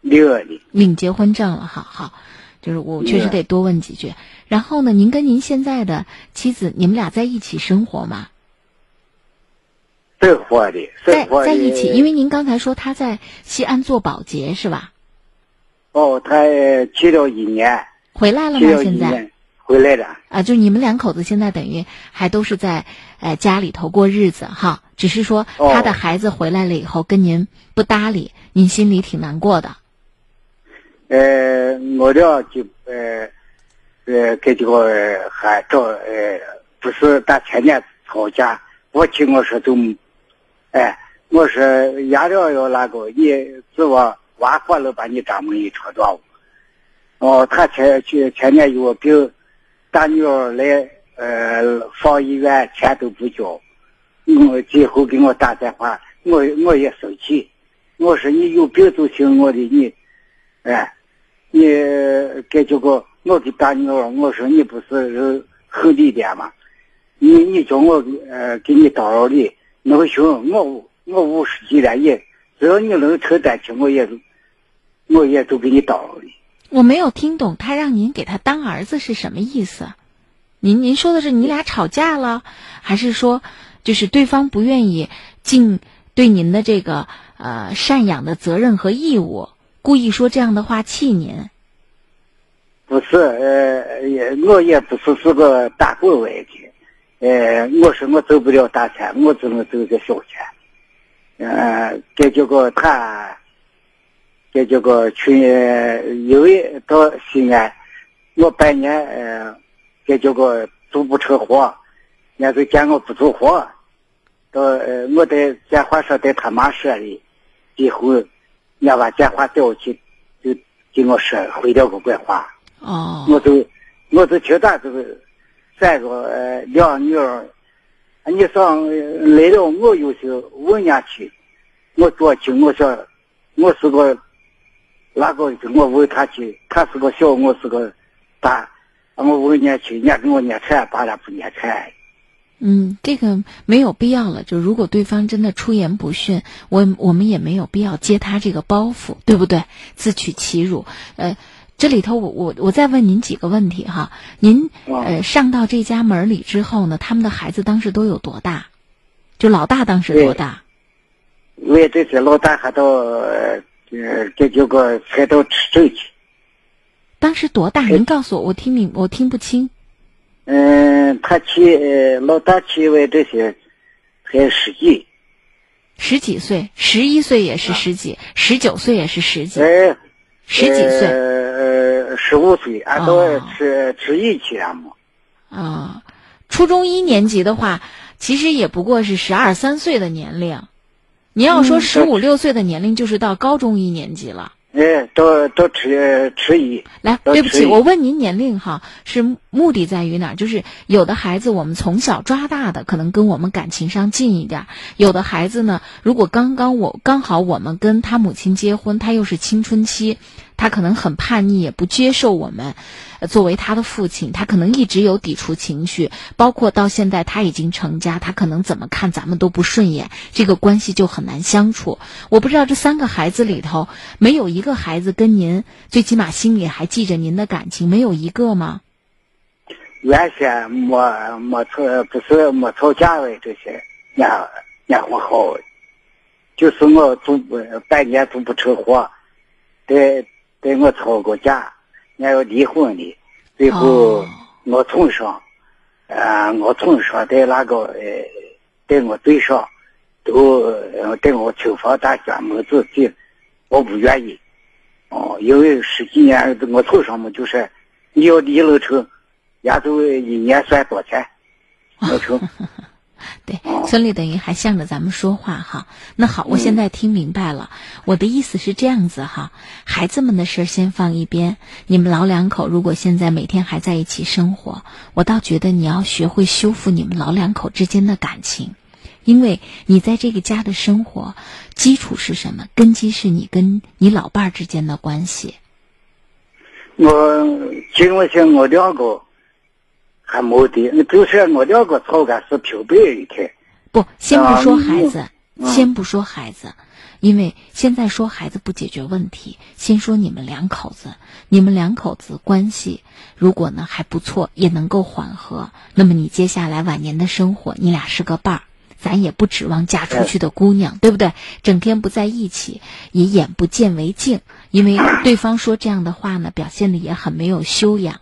Speaker 10: 领了。
Speaker 3: 领结婚证了，好好。就是我确实得多问几句。然后呢，您跟您现在的妻子，你们俩在一起生活吗？
Speaker 10: 生活的，
Speaker 3: 在在一起。因为您刚才说他在西安做保洁是吧？
Speaker 10: 哦，他去了一年。
Speaker 3: 回来了吗？现在？
Speaker 10: 回来了
Speaker 3: 啊，就你们两口子现在等于还都是在，呃家里头过日子哈。只是说他的孩子回来了以后跟您不搭理，您心里挺难过的。
Speaker 10: 呃，我俩就呃呃跟这个还找呃不是打前年吵架，我听我说都，哎，我说伢俩要那个你指望挖活了把你丈母一扯断，哦，他前去前年有病。大女儿来，呃，上医院钱都不交，我最后给我打电话，我我也生气。我说你有病就行，我的你，哎，你给这个我给大女儿，我说你不是很理点吗？你你叫我呃给你叨扰的，那行，我我五十几了也，只要你能承担起，我也我也都给你叨扰的。
Speaker 3: 我没有听懂他让您给他当儿子是什么意思？您您说的是你俩吵架了，还是说就是对方不愿意尽对您的这个呃赡养的责任和义务，故意说这样的话气您？
Speaker 10: 不是，呃，也我也不是是个打工外的，呃，我说我挣不了大钱，我只能挣点小钱，呃，这这个他。给这个去，因为到西安，我半年呃，给这个做不成活，人家就见我不做活，到呃，我在电话上在他妈说的，以后，人家把电话调去，就给我说回了个怪话。
Speaker 3: 哦。
Speaker 10: 我就，我就觉得这个三个呃两女儿，你上来了，我有时问人家去，我多去，我说我是个。那个我问他去，他是个小，我是个大，我问人家去，人家跟我念财，把俩不念财。
Speaker 3: 嗯，这个没有必要了。就如果对方真的出言不逊，我我们也没有必要接他这个包袱，对不对？自取其辱。呃，这里头我我我再问您几个问题哈。您呃上到这家门里之后呢，他们的孩子当时都有多大？就老大当时多大？
Speaker 10: 为这些老大还到。呃，这叫个才到吃正去。
Speaker 3: 当时多大？您告诉我，我听明，我听不清。
Speaker 10: 嗯，他去老大去问这些，才十几。
Speaker 3: 十几岁，十一岁也是十几，十九岁也是十几。
Speaker 10: 哎，
Speaker 3: 十几岁。
Speaker 10: 呃，十五岁，俺都吃吃一去了嘛。
Speaker 3: 啊，初中一年级的话，其实也不过是十二三岁的年龄。你要说十五六岁的年龄，就是到高中一年级了。
Speaker 10: 哎，到到初初一。
Speaker 3: 来，对不起，我问您年龄哈，是目的在于哪儿？就是有的孩子我们从小抓大的，可能跟我们感情上近一点；有的孩子呢，如果刚刚我刚好我们跟他母亲结婚，他又是青春期。他可能很叛逆，也不接受我们作为他的父亲。他可能一直有抵触情绪，包括到现在他已经成家，他可能怎么看咱们都不顺眼，这个关系就很难相处。我不知道这三个孩子里头，没有一个孩子跟您最起码心里还记着您的感情，没有一个吗？
Speaker 10: 原先没没吵，不是没吵架的这些，年年活好，就是我总半年总不成活，对。跟我吵过架，俺要离婚的，最后我从上，呃，我从上在那个呃，在我嘴上，都在我清房大院门子去，我不愿意，哦，因为十几年我从上嘛，就是你要离了成，伢都一年算多少钱，我成。
Speaker 3: 对，村里等于还向着咱们说话哈。那好，我现在听明白了。我的意思是这样子哈，孩子们的事儿先放一边。你们老两口如果现在每天还在一起生活，我倒觉得你要学会修复你们老两口之间的感情，因为你在这个家的生活基础是什么？根基是你跟你老伴儿之间的关系。
Speaker 10: 我今我想我两个。还没得，你比如说我两个吵架是平白一天。
Speaker 3: 不，先不说孩子，先不说孩子，因为现在说孩子不解决问题。先说你们两口子，你们两口子关系如果呢还不错，也能够缓和，那么你接下来晚年的生活，你俩是个伴儿，咱也不指望嫁出去的姑娘，对不对？整天不在一起，以眼不见为净，因为对方说这样的话呢，表现的也很没有修养。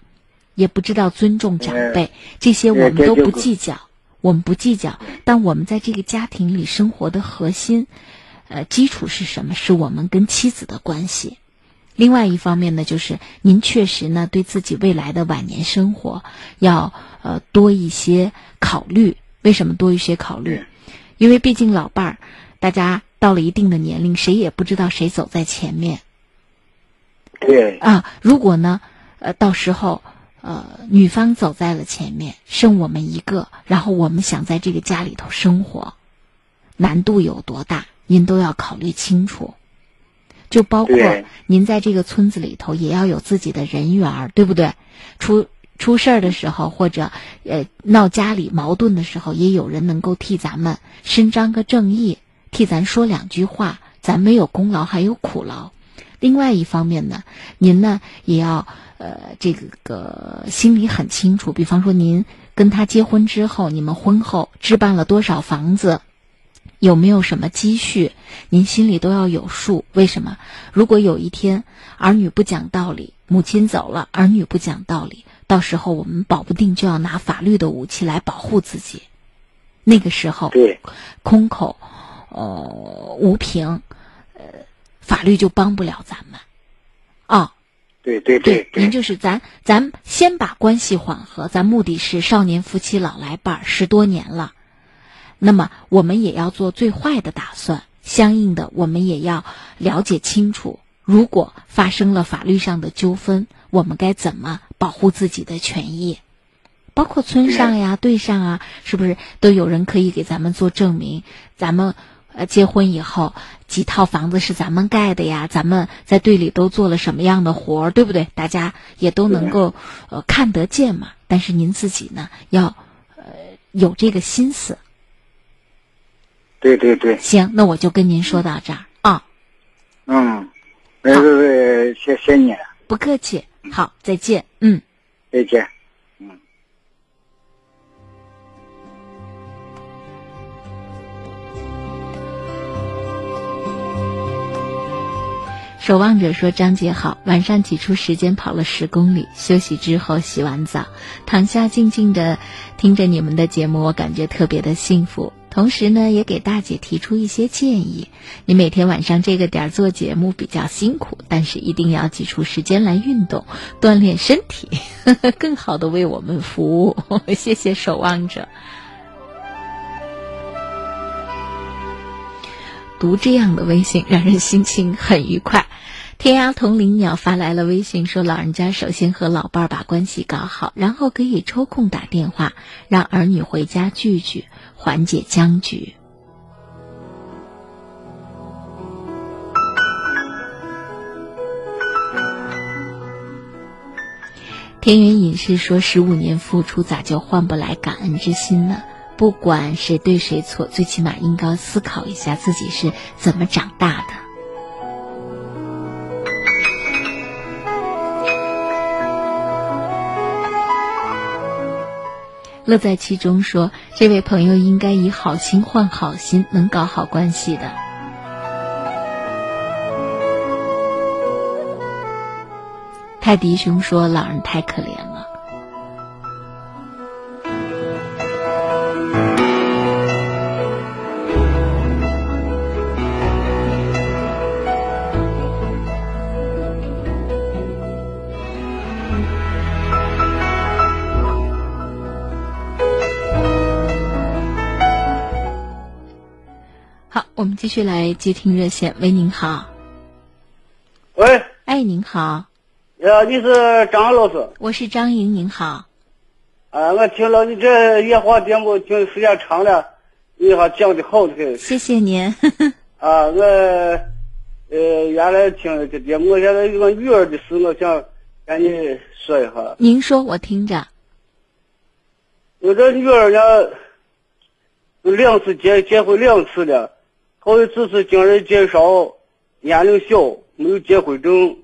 Speaker 3: 也不知道尊重长辈，这些我们都不计较，我们不计较。但我们在这个家庭里生活的核心，呃，基础是什么？是我们跟妻子的关系。另外一方面呢，就是您确实呢对自己未来的晚年生活要呃多一些考虑。为什么多一些考虑？因为毕竟老伴儿，大家到了一定的年龄，谁也不知道谁走在前面。
Speaker 10: 对
Speaker 3: 啊，如果呢，呃，到时候。呃，女方走在了前面，剩我们一个，然后我们想在这个家里头生活，难度有多大，您都要考虑清楚。就包括您在这个村子里头也要有自己的人缘儿，对不对？出出事儿的时候，或者呃闹家里矛盾的时候，也有人能够替咱们伸张个正义，替咱说两句话。咱没有功劳，还有苦劳。另外一方面呢，您呢也要呃这个个心里很清楚。比方说，您跟他结婚之后，你们婚后置办了多少房子，有没有什么积蓄，您心里都要有数。为什么？如果有一天儿女不讲道理，母亲走了，儿女不讲道理，到时候我们保不定就要拿法律的武器来保护自己。那个时候，
Speaker 10: 对，
Speaker 3: 空口呃无凭，呃，法律就帮不了咱们。啊、
Speaker 10: 对对
Speaker 3: 对，
Speaker 10: 对
Speaker 3: 您就是咱咱先把关系缓和，咱目的是少年夫妻老来伴儿十多年了，那么我们也要做最坏的打算，相应的我们也要了解清楚，如果发生了法律上的纠纷，我们该怎么保护自己的权益。包括村上呀、队上啊，是不是都有人可以给咱们做证明？咱们呃结婚以后几套房子是咱们盖的呀？咱们在队里都做了什么样的活儿，对不对？大家也都能够呃看得见嘛。但是您自己呢，要呃有这个心思。
Speaker 10: 对对对，
Speaker 3: 行，那我就跟您说到这儿啊，
Speaker 10: 嗯，那个谢谢你，
Speaker 3: 不客气。好，再见。嗯。
Speaker 10: 再见。
Speaker 3: 守望者说：“张姐好，晚上挤出时间跑了十公里，休息之后洗完澡，躺下静静的听着你们的节目，我感觉特别的幸福。同时呢，也给大姐提出一些建议。你每天晚上这个点儿做节目比较辛苦，但是一定要挤出时间来运动，锻炼身体，呵 呵更好的为我们服务。谢谢守望者。”读这样的微信，让人心情很愉快。天涯同林鸟发来了微信说：“老人家首先和老伴儿把关系搞好，然后可以抽空打电话，让儿女回家聚聚，缓解僵局。”田园隐士说：“十五年付出，咋就换不来感恩之心呢？”不管谁对谁错，最起码应该思考一下自己是怎么长大的。乐在其中说，这位朋友应该以好心换好心，能搞好关系的。泰迪熊说，老人太可怜了。继续来接听热线。喂，您好。
Speaker 11: 喂，
Speaker 3: 哎，您好，
Speaker 11: 呃，你是张老师？
Speaker 3: 我是张莹，您好。
Speaker 11: 啊，我听了你这夜话节目，听时间长了，你还讲的好的很。
Speaker 3: 谢谢您。
Speaker 11: 啊，我呃原来听这节目，我现在有个女儿的事，我想跟你说一下。
Speaker 3: 您说，我听着。
Speaker 11: 我这女儿呢，两次结结婚两次了，头一次是经人介绍，年龄小，没有结婚证。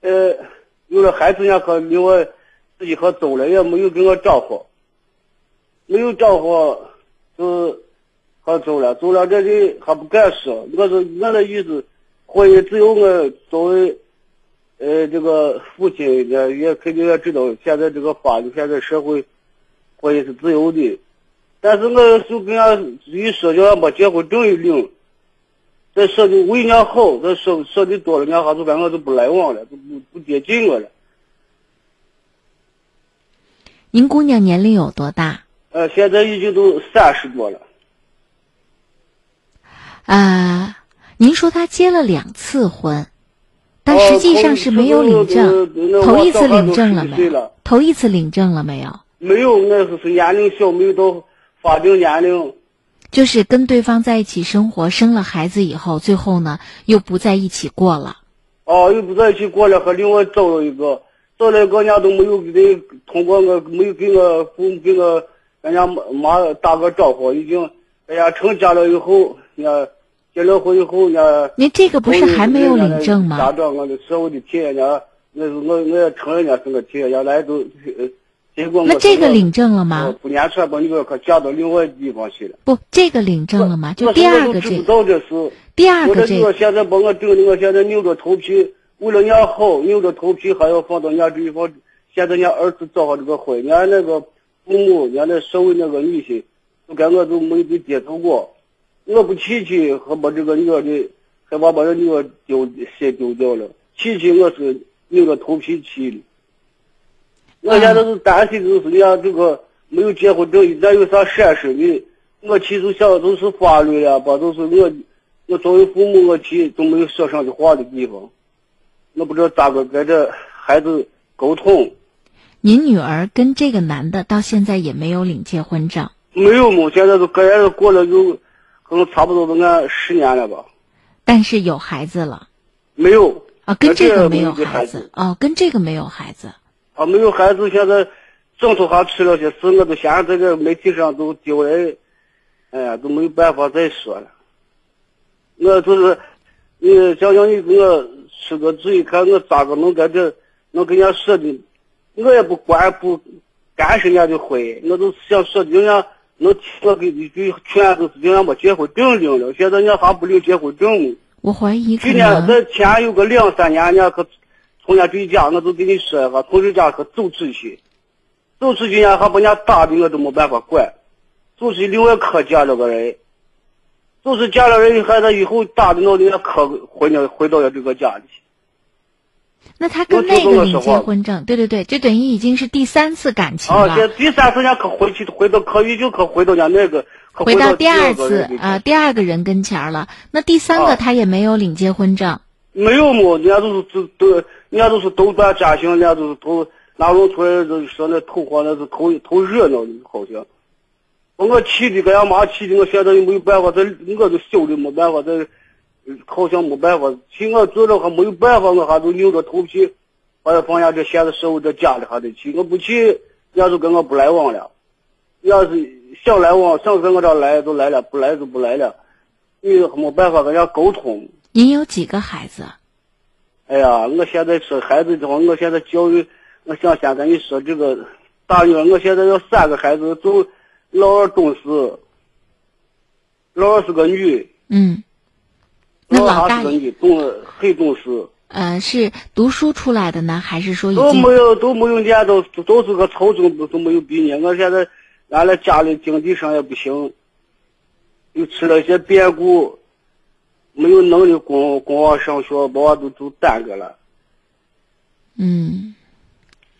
Speaker 11: 呃，有了孩子呢，可离我自己可走了，也没有跟我丈夫，没有丈夫就可走了，走了这里还不敢说。我说我的意思，婚姻只有我作为呃这个父亲也也肯定也知道，现在这个法律，现在社会婚姻是自由的，但是我就跟俺一说，叫俺把结婚证一领。这说的为俺好，这说说的多了，俺还是跟我就不来往了，就不不接近我了。
Speaker 3: 您姑娘年龄有多大？
Speaker 11: 呃，现在已经都三十多了。
Speaker 3: 啊、您说她结了两次婚，但实际上是没有领证。
Speaker 11: 哦头
Speaker 3: 头一次领证了没头一次领证了没有？
Speaker 11: 没有，那是是年龄小，没有到法定年龄。
Speaker 3: 就是跟对方在一起生活，生了孩子以后，最后呢又不在一起过了。
Speaker 11: 哦，又不在一起过了，和另外找了一个，找了一个人家都没有给通过我，没有给我父母给我人家妈妈打个招呼，已经人家成家了以后，人家结了婚以后，人家
Speaker 3: 您这个不是还没有领证吗？
Speaker 11: 家长我的社会的体验，人家那是我我也承认人家是个体验，原来都呃结果
Speaker 3: 那这个领证了吗？
Speaker 11: 不年前把女儿可嫁到另外地方去了。
Speaker 3: 不，这个领证了吗？就第二个这。第二个
Speaker 11: 我这现在把我整的，我现在扭着头皮，为了伢好，扭着头皮还要放到人家这地方。现在人家儿子找上这个婚，人家那个父母，人家那社会那个女性，都跟我都没给接触过。我不去去，还把这个女儿的，还把把这女儿丢先丢掉了。去去我是硬着头皮去的。我现在是担心，就是人家这个没有结婚证，一旦有啥闪失的，我其实想都是法律了吧，都是我，我作为父母，我提都没有说上的话的地方，我不知道咋个跟这孩子沟通。
Speaker 3: 您女儿跟这个男的到现在也没有领结婚证，
Speaker 11: 没有嘛，现在都跟人都过了有，可能差不多都按十年了吧。
Speaker 3: 但是有孩子了。
Speaker 11: 没有。
Speaker 3: 啊，跟这个没有
Speaker 11: 孩
Speaker 3: 子。哦，跟这个没有孩子。
Speaker 11: 啊，没有孩子，现在政府还出了些事，我都现在这个媒体上都丢人，哎呀，都没有办法再说了。我就是，你想想你给我出个主意，看我咋个能跟这能跟人家说的，我也不管不干涉人家的婚，我都想说的，人家能我给一句劝，就是人家把结婚证领了，现在人家还不领结婚证呢。
Speaker 3: 我怀疑
Speaker 11: 去年那前有个两三年，人家可从人家这家，我都跟你说哈，从人家可走出去，走出去人家还把人家打的，我都没办法管。走出去另外可见了个人，就是见了人，孩子以后打的闹的，可回了回到了这个家里。
Speaker 3: 那他跟那个领结婚证，对对对，这等于已经是第三次感情
Speaker 11: 啊，
Speaker 3: 了。
Speaker 11: 这第三次人家可回去，回到可以就可回到人家那个，可
Speaker 3: 回
Speaker 11: 到
Speaker 3: 到第二
Speaker 11: 个
Speaker 3: 次啊，第二个人跟前了。那第三个
Speaker 11: 啊
Speaker 3: 他也没有领结婚证，
Speaker 11: 没有么？人家都是都都，人家都是斗转家庭，人家都是图拿弄出来，就说那头花那是图图热闹的，好像。把我气的，给俺妈气的，我现在又没有办法，这我都小的没办法，这好像没办法。气我做着还没有办法，我还都硬着头皮，把他放下这现在社会这家里还得去。我不去，人家就跟我不来往了。要是想来往，想跟我这来就来了，不来就不来了。你没办法跟人家沟通。
Speaker 3: 您有几个孩子？
Speaker 11: 哎呀，我现在说孩子的话，我现在教育，我想先跟你说这个大女儿，我现在有三个孩子，都老二懂事，老二是个女，
Speaker 3: 嗯，那
Speaker 11: 老
Speaker 3: 老大
Speaker 11: 是个女，懂很懂事，
Speaker 3: 呃是读书出来的呢，还是说
Speaker 11: 都没有都没有念到，都是个初中都都没有毕业。我现在俺俩家里经济上也不行，又出了一些变故，没有能力供供我上学，把我都都耽搁了。
Speaker 3: 嗯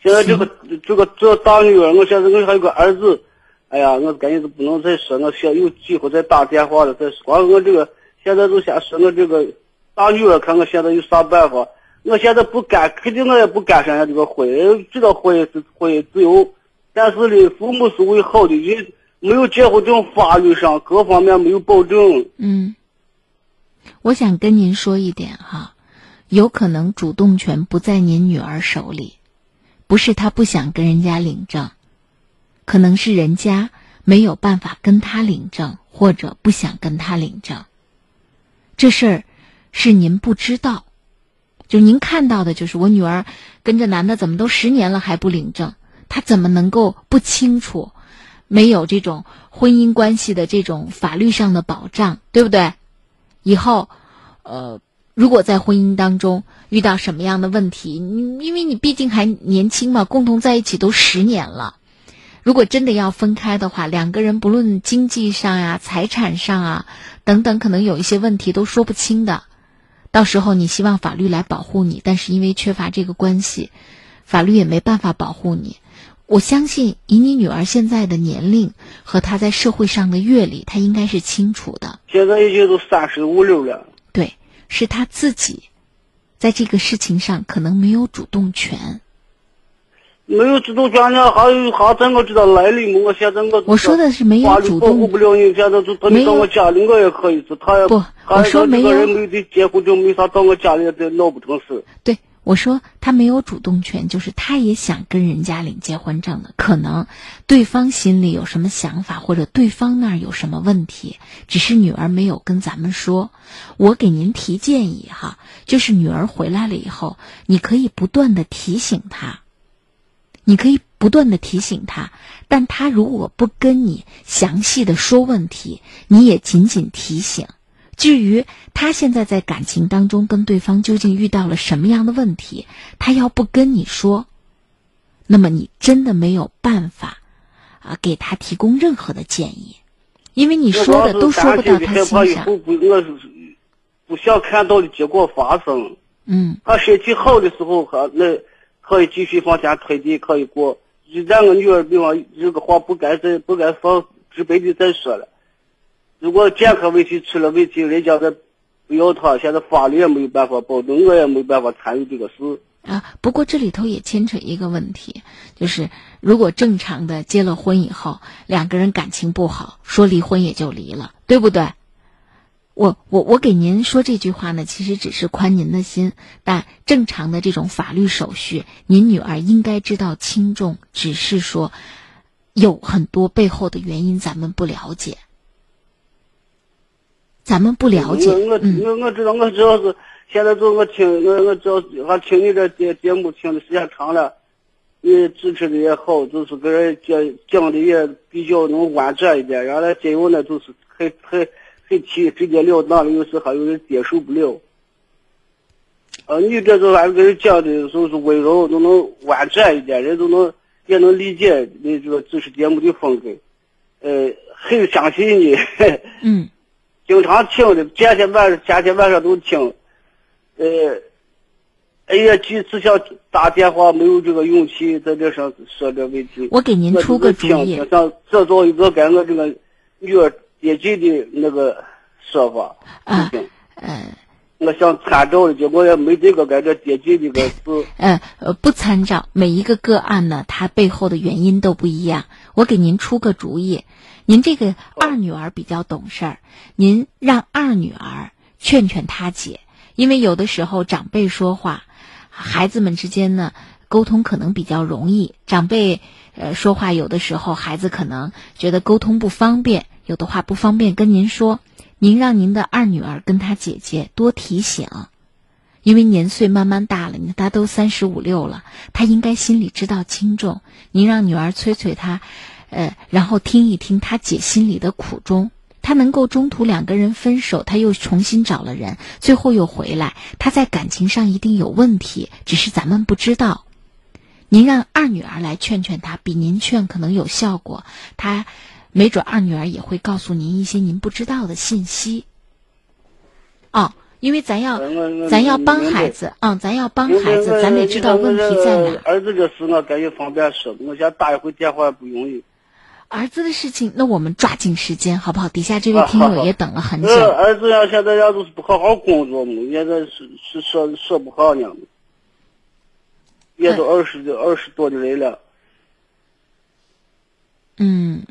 Speaker 11: 现在这个这个这大女儿，我现在我还有个儿子，哎呀，我赶紧都不能再说，我想有机会再打电话了再说。光我这个现在就先说我这个大女儿，看我现在有啥办法。我现在不干，肯定我也不干涉人家这个婚，这个婚是婚姻自由，但是呢，父母是为好的，人没有结婚证，法律上各方面没有保证。
Speaker 3: 嗯，我想跟您说一点哈，有可能主动权不在您女儿手里，不是她不想跟人家领证，可能是人家没有办法跟她领证，或者不想跟她领证。这事儿是您不知道，就您看到的就是我女儿跟着男的怎么都十年了还不领证，她怎么能够不清楚？没有这种婚姻关系的这种法律上的保障，对不对？以后，呃，如果在婚姻当中遇到什么样的问题，因为你毕竟还年轻嘛，共同在一起都十年了，如果真的要分开的话，两个人不论经济上呀、财产上啊等等，可能有一些问题都说不清的。到时候你希望法律来保护你，但是因为缺乏这个关系，法律也没办法保护你。我相信以你女儿现在的年龄和她在社会上的阅历，她应该是清楚的。
Speaker 11: 现在已经都三十五六了，
Speaker 3: 对，是她自己在这个事情上可能没有主动权。
Speaker 11: 没有主动权呢，还有还怎么知道来历吗？我现在我
Speaker 3: 我说的是没有主
Speaker 11: 保护
Speaker 3: 动，
Speaker 11: 不了你，现在就他
Speaker 3: 没有
Speaker 11: 到我家里，我也可以是，他也
Speaker 3: 不我说没有
Speaker 11: 这个人没得结婚就，没啥到我家里这闹不成事。
Speaker 3: 对我说他没有主动权，就是他也想跟人家领结婚证的，可能对方心里有什么想法，或者对方那儿有什么问题，只是女儿没有跟咱们说。我给您提建议哈，就是女儿回来了以后，你可以不断的提醒她，你可以不断的提醒她，但她如果不跟你详细的说问题，你也仅仅提醒。至于他现在在感情当中跟对方究竟遇到了什么样的问题，他要不跟你说，那么你真的没有办法啊给他提供任何的建议，因为你说的都说不到他心上。
Speaker 11: 后不，我不想看到的结果发生。
Speaker 3: 嗯
Speaker 11: 他身体好的时候，还那可以继续往前推进，可以过。一旦我女儿比方这个话不该再不该放直白的再说了。如果健康问题出了问题，人家再不要他，现在法律也没有办法保证，我也没办法参与这个事。
Speaker 3: 啊，不过这里头也牵扯一个问题，就是如果正常的结了婚以后，两个人感情不好，说离婚也就离了，对不对？我我我给您说这句话呢，其实只是宽您的心，但正常的这种法律手续，您女儿应该知道轻重，只是说有很多背后的原因咱们不了解，咱们不了解，
Speaker 11: 我我
Speaker 3: 嗯
Speaker 11: 我我知道，我知道是现在就我听我我只要还听你这节节目听的时间长了，你主持的也好，就是给人讲讲的也比较能婉转一点。原来真有呢就是很很很提直截了当的，有时还有人接受不了。呃，你这个还是给人讲的，就是温柔，都能婉转一点，人都能也能理解你这个主持节目的风格。呃，很相信你。
Speaker 3: 嗯
Speaker 11: 经常听的，天天晚上天天晚上都听，呃，哎呀，几次想打电话没有这个勇气在这上说这问题。
Speaker 3: 我给您出个主意
Speaker 11: 我想制造一个跟我这个女儿接近的那个说法。
Speaker 3: 啊呃。
Speaker 11: 我想参照的，结果也没这个跟这接近的个字。
Speaker 3: 呃呃，不参照每一个个案呢，它背后的原因都不一样。我给您出个主意，您这个二女儿比较懂事儿，您让二女儿劝劝她姐，因为有的时候长辈说话，孩子们之间呢沟通可能比较容易。长辈呃说话，有的时候孩子可能觉得沟通不方便，有的话不方便跟您说。您让您的二女儿跟她姐姐多提醒，因为年岁慢慢大了，你看她都三十五六了，她应该心里知道轻重。您让女儿催催她，呃，然后听一听他姐心里的苦衷。他能够中途两个人分手，他又重新找了人，最后又回来，他在感情上一定有问题，只是咱们不知道。您让二女儿来劝劝他，比您劝可能有效果。他。没准二女儿也会告诉您一些您不知道的信息。哦，因为咱要咱要帮孩子啊，咱要帮孩子，咱得知道问题在哪。
Speaker 11: 儿子这事我感觉方便说，我想打一回电话不容易。
Speaker 3: 儿子的事情，那我们抓紧时间好不好？底下这位听友也等了很久。
Speaker 11: 儿子呀，现在要就是不好好工作嘛，现在是是说说不好呢，也都二十二十多的人了。
Speaker 3: 嗯。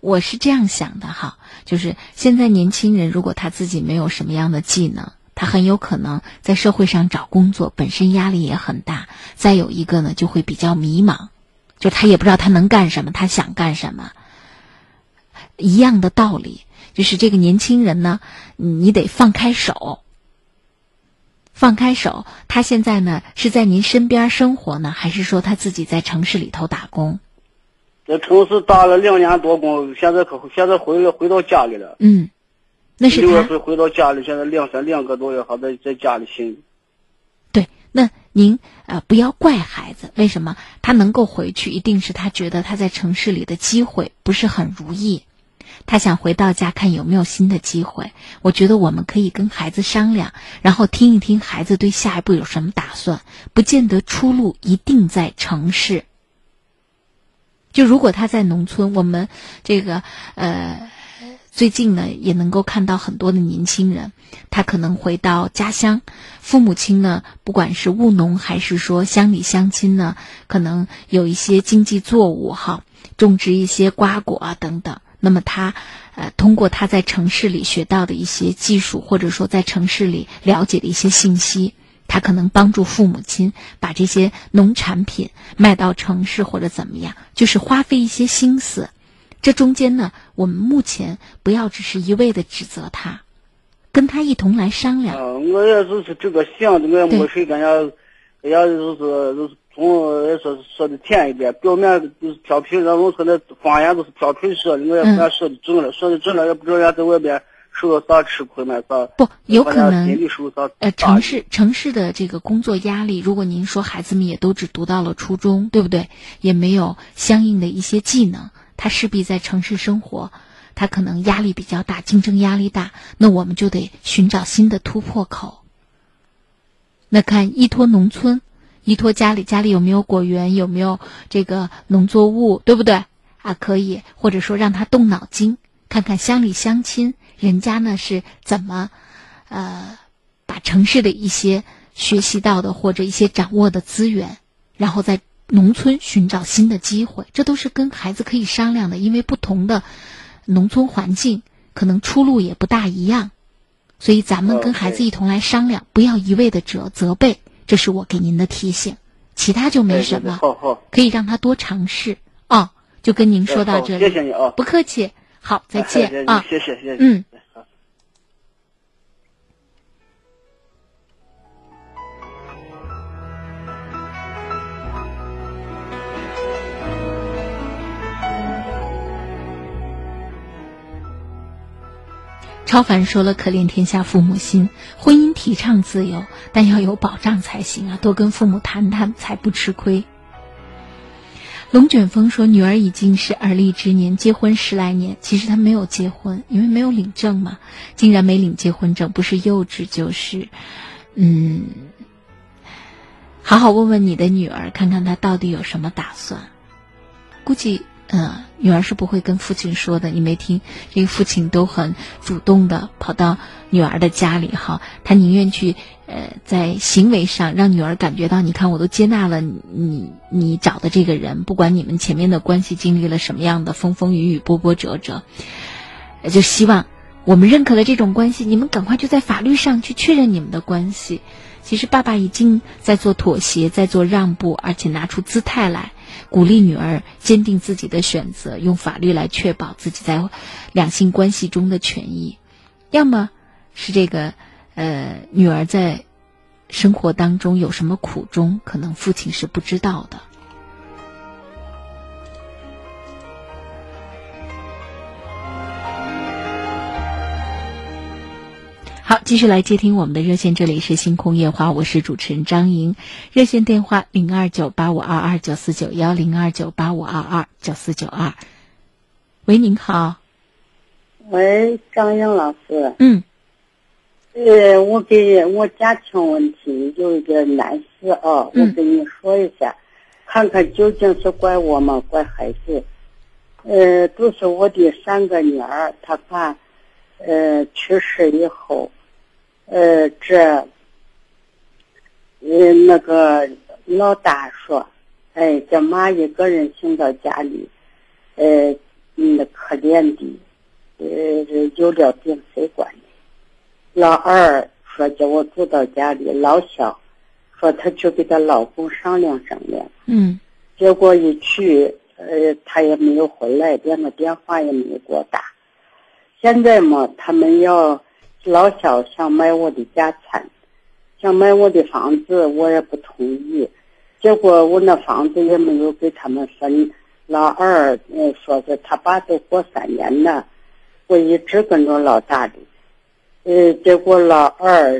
Speaker 3: 我是这样想的哈，就是现在年轻人如果他自己没有什么样的技能，他很有可能在社会上找工作本身压力也很大。再有一个呢，就会比较迷茫，就他也不知道他能干什么，他想干什么。一样的道理，就是这个年轻人呢，你得放开手，放开手。他现在呢是在您身边生活呢，还是说他自己在城市里头打工？
Speaker 11: 在城市打了两年多工，现在可现在回来回到家里了。
Speaker 3: 嗯，那是
Speaker 11: 六月份回到家里，现在两三两个多月还在在家里寻。
Speaker 3: 对，那您呃不要怪孩子，为什么他能够回去？一定是他觉得他在城市里的机会不是很如意，他想回到家看有没有新的机会。我觉得我们可以跟孩子商量，然后听一听孩子对下一步有什么打算。不见得出路一定在城市。就如果他在农村，我们这个呃最近呢，也能够看到很多的年轻人，他可能回到家乡，父母亲呢，不管是务农还是说乡里乡亲呢，可能有一些经济作物哈，种植一些瓜果啊等等。那么他，呃，通过他在城市里学到的一些技术，或者说在城市里了解的一些信息，他可能帮助父母亲把这些农产品卖到城市或者怎么样，就是花费一些心思。这中间呢，我们目前不要只是一味的指责他，跟他一同来商量。
Speaker 11: 啊，我也就是这个想，我也没谁跟人家，人家就是就是从也说说的甜一点，表面就是调皮，让农村的方言都是挑皮说的，我也不敢说的准了，说的准了也不知道人家在外边受了啥吃亏没啥。
Speaker 3: 不，有可能。呃，城市城市的这个工作压力，如果您说孩子们也都只读到了初中，对不对？也没有相应的一些技能。他势必在城市生活，他可能压力比较大，竞争压力大，那我们就得寻找新的突破口。那看依托农村，依托家里，家里有没有果园，有没有这个农作物，对不对？啊，可以，或者说让他动脑筋，看看乡里乡亲人家呢是怎么，呃，把城市的一些学习到的或者一些掌握的资源，然后在。农村寻找新的机会，这都是跟孩子可以商量的。因为不同的农村环境，可能出路也不大一样，所以咱们跟孩子一同来商量，不要一味的责责备。这是我给您的提醒，其他就没什么。
Speaker 11: 好好，
Speaker 3: 可以让他多尝试啊。就跟您说到这里，
Speaker 11: 谢谢你啊，
Speaker 3: 不客气。好，再见啊，
Speaker 11: 谢谢谢谢，
Speaker 3: 嗯。超凡说了：“可怜天下父母心，婚姻提倡自由，但要有保障才行啊！多跟父母谈谈，才不吃亏。”龙卷风说：“女儿已经是而立之年，结婚十来年，其实她没有结婚，因为没有领证嘛，竟然没领结婚证，不是幼稚就是……嗯，好好问问你的女儿，看看她到底有什么打算。估计……嗯。”女儿是不会跟父亲说的，你没听？这个父亲都很主动的跑到女儿的家里，哈，他宁愿去，呃，在行为上让女儿感觉到，你看我都接纳了你，你找的这个人，不管你们前面的关系经历了什么样的风风雨雨、波波折折，就希望我们认可了这种关系，你们赶快就在法律上去确认你们的关系。其实爸爸已经在做妥协，在做让步，而且拿出姿态来。鼓励女儿坚定自己的选择，用法律来确保自己在两性关系中的权益。要么是这个，呃，女儿在生活当中有什么苦衷，可能父亲是不知道的。好，继续来接听我们的热线，这里是星空夜话，我是主持人张莹，热线电话零二九八五二二九四九幺零二九八五二二九四九二。喂，您好。
Speaker 12: 喂，张英老师。
Speaker 3: 嗯。
Speaker 12: 呃，我给我家庭问题有一个难事啊，我跟你说一下，看看究竟是怪我吗？怪孩子？呃，都是我的三个女儿，她怕呃去世以后。呃，这，呃，那个老大说，哎，这妈一个人行到家里，呃，那可怜的，呃，有了病谁管呢？老二说叫我住到家里，老小说他去给他老公商量商量。
Speaker 3: 嗯。
Speaker 12: 结果一去，呃，他也没有回来，连个电话也没有给我打。现在嘛，他们要。老小想买我的家产，想买我的房子，我也不同意。结果我那房子也没有给他们分。老二嗯说是他爸都过三年了，我一直跟着老大的。呃，结果老二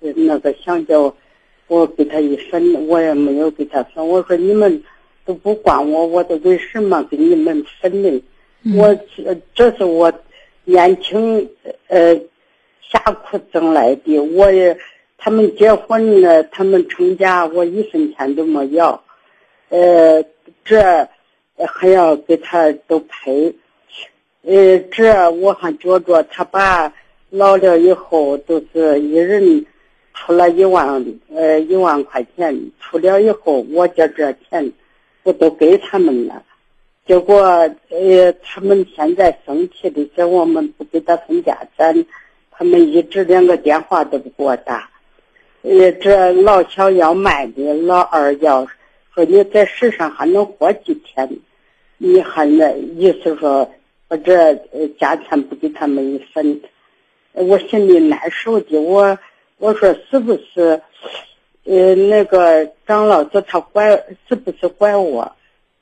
Speaker 12: 呃那个想叫我给他一分，我也没有给他分。我说你们都不管我，我都为什么给你们分呢？我这是我年轻呃。下苦挣来的，我也，他们结婚了，他们成家，我一分钱都没要，呃，这还要给他都赔，呃，这我还觉着他爸老了以后都是一人出了一万呃一万块钱，出了以后我觉这钱我都给他们了，结果呃他们现在生气的是我们不给他分家产，他们一直连个电话都不给我打，呃这老小要卖的，老二要说你在世上还能活几天，你还那意思说。我这呃家产不给他们一分，我心里难受的。我我说是不是，呃那个张老师他怪是不是怪我？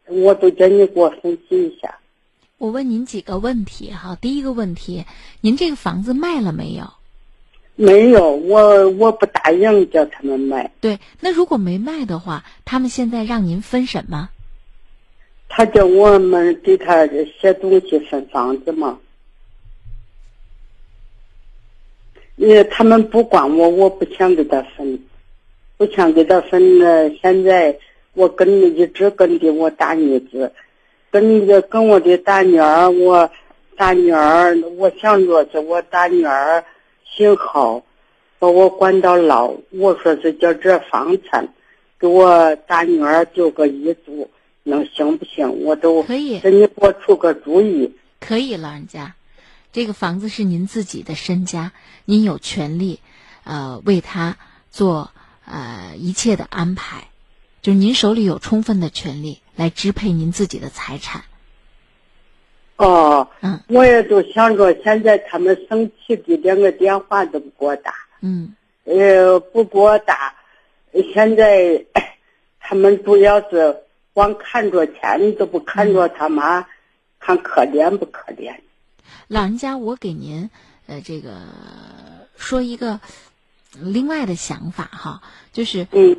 Speaker 12: 我都叫你给我分析一下。
Speaker 3: 我问您几个问题哈。第一个问题，您这个房子卖了没有？
Speaker 12: 没有，我我不答应叫他们卖。
Speaker 3: 对，那如果没卖的话，他们现在让您分什么？
Speaker 12: 他叫我们给他写东西分房子嘛，呃，他们不管我，我不想给他分，不想给他分呢。现在我跟一直跟的我大女子，跟着跟我的大女儿，我大女儿，我想着是我大女儿姓郝，把我关到牢。我说是叫这房产给我大女儿丢个遗嘱。能行不行？我都
Speaker 3: 可以
Speaker 12: 给你给我出个主意。
Speaker 3: 可以，老人家，这个房子是您自己的身家，您有权利，呃，为他做呃一切的安排，就是您手里有充分的权利来支配您自己的财产。
Speaker 12: 哦，
Speaker 3: 嗯，
Speaker 12: 我也都想着，现在他们生气的连个电话都不给我打。
Speaker 3: 嗯，
Speaker 12: 呃，不给我打，现在 他们主要是。光看着钱都不看着他妈，看可怜不可怜？
Speaker 3: 老人家，我给您呃这个说一个另外的想法哈，就是
Speaker 12: 嗯，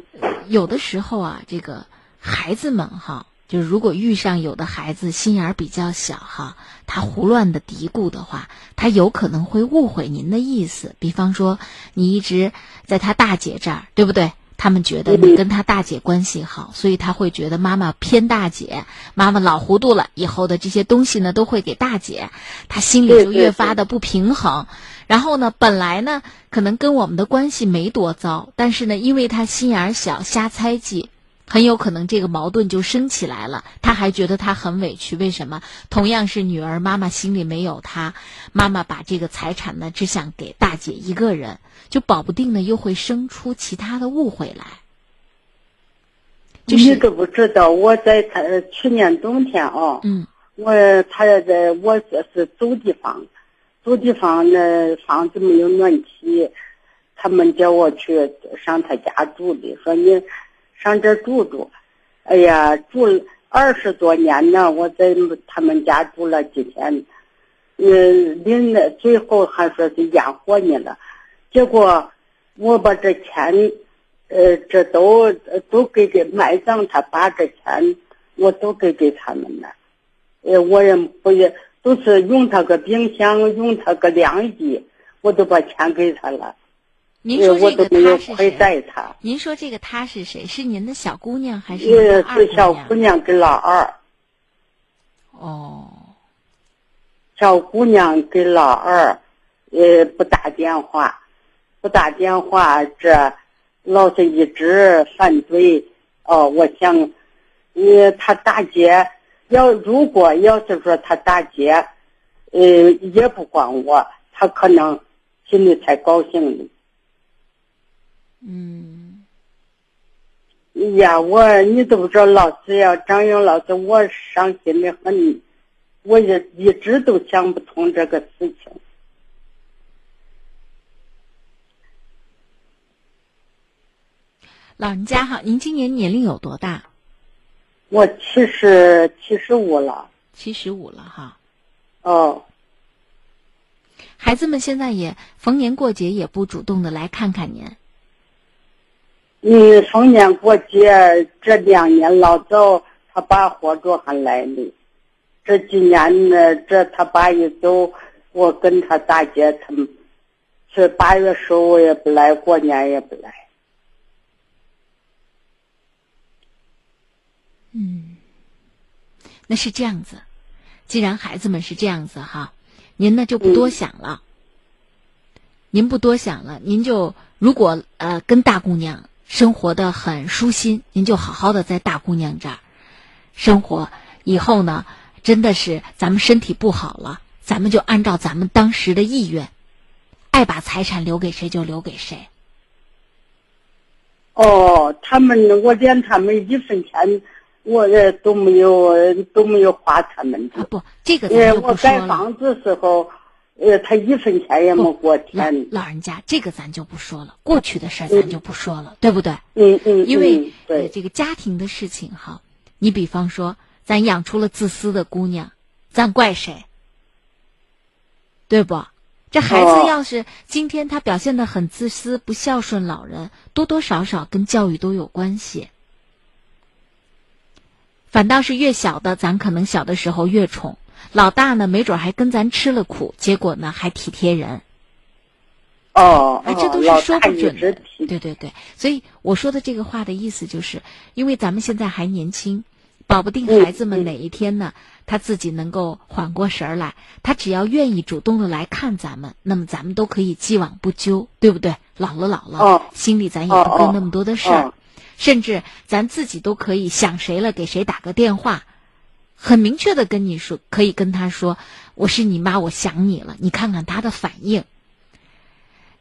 Speaker 3: 有的时候啊，这个孩子们哈，就是如果遇上有的孩子心眼儿比较小哈，他胡乱的嘀咕的话，他有可能会误会您的意思。比方说，你一直在他大姐这儿，对不对？他们觉得你跟他大姐关系好，所以他会觉得妈妈偏大姐，妈妈老糊涂了，以后的这些东西呢都会给大姐，他心里就越发的不平衡。然后呢，本来呢可能跟我们的关系没多糟，但是呢，因为他心眼儿小，瞎猜忌。很有可能这个矛盾就升起来了，他还觉得他很委屈。为什么？同样是女儿，妈妈心里没有他，妈妈把这个财产呢只想给大姐一个人，就保不定呢又会生出其他的误会来。
Speaker 12: 你都不知道，我在他去年冬天啊，
Speaker 3: 嗯，
Speaker 12: 我他在我这是租地方，租地方那房子没有暖气，他们叫我去上他家住的，说你。上这住住，哎呀，住二十多年呢，我在他们家住了几天，嗯，临了最后还说是养活你了，结果我把这钱，呃，这都都给给埋葬他把这钱我都给给他们了，呃，我也不也都是用他个冰箱，用他个晾衣，我都把钱给他了。
Speaker 3: 您说这个他是
Speaker 12: 谁？
Speaker 3: 您说这个他是谁？是您的小姑娘还是您的
Speaker 12: 二是小姑娘跟老二。
Speaker 3: 哦。
Speaker 12: 小姑娘跟老二，呃，不打电话，不打电话，这老是一直反对。哦，我想，呃，他大姐要如果要是说他大姐，呃，也不管我，他可能心里才高兴呢。
Speaker 3: 嗯，
Speaker 12: 呀，我你都不知道，老师呀，张勇老师，我伤心的很，我也一直都想不通这个事情。
Speaker 3: 老人家哈，您今年年龄有多大？
Speaker 12: 我七十七十五了。
Speaker 3: 七十五了哈。
Speaker 12: 哦。
Speaker 3: 孩子们现在也逢年过节也不主动的来看看您。
Speaker 12: 你逢年过节这两年老早，他爸活着还来呢。这几年呢，这他爸一走，我跟他大姐他们，这八月十五也不来，过年也不来。
Speaker 3: 嗯，那是这样子，既然孩子们是这样子哈，您呢就不多想了。您不多想了，您就如果呃跟大姑娘生活的很舒心，您就好好的在大姑娘这儿生活。以后呢，真的是咱们身体不好了，咱们就按照咱们当时的意愿，爱把财产留给谁就留给谁。
Speaker 12: 哦，他们我连他们一分钱，我也都没有都没有花他们的。
Speaker 3: 不，这个
Speaker 12: 我
Speaker 3: 就不说了。
Speaker 12: 盖房子时候，呃，他一分钱也没给我
Speaker 3: 老。老人家，这个咱就不说了，过去的事儿咱就不说了，对不对？
Speaker 12: 嗯嗯，
Speaker 3: 因为
Speaker 12: 嗯对
Speaker 3: 呃，这个家庭的事情哈，你比方说，咱养出了自私的姑娘，咱怪谁？对不？这孩子
Speaker 12: 哦
Speaker 3: 要是今天他表现的很自私、不孝顺老人，多多少少跟教育都有关系。反倒是越小的，咱可能小的时候越宠，老大呢，没准还跟咱吃了苦，结果呢还体贴人。
Speaker 12: 哦，
Speaker 3: 哎，这都是说不准的。对对对，所以我说的这个话的意思就是，因为咱们现在还年轻，保不定
Speaker 12: 嗯
Speaker 3: 孩子们哪一天呢，他自己能够缓过神儿来，他只要愿意主动的来看咱们，那么咱们都可以既往不咎，对不对？老了老了，
Speaker 12: 哦。
Speaker 3: 心里咱也不跟那么多的事儿，
Speaker 12: 哦。
Speaker 3: 甚至咱自己都可以想谁了给谁打个电话，很明确的跟你说，可以跟他说，我是你妈，我想你了，你看看他的反应。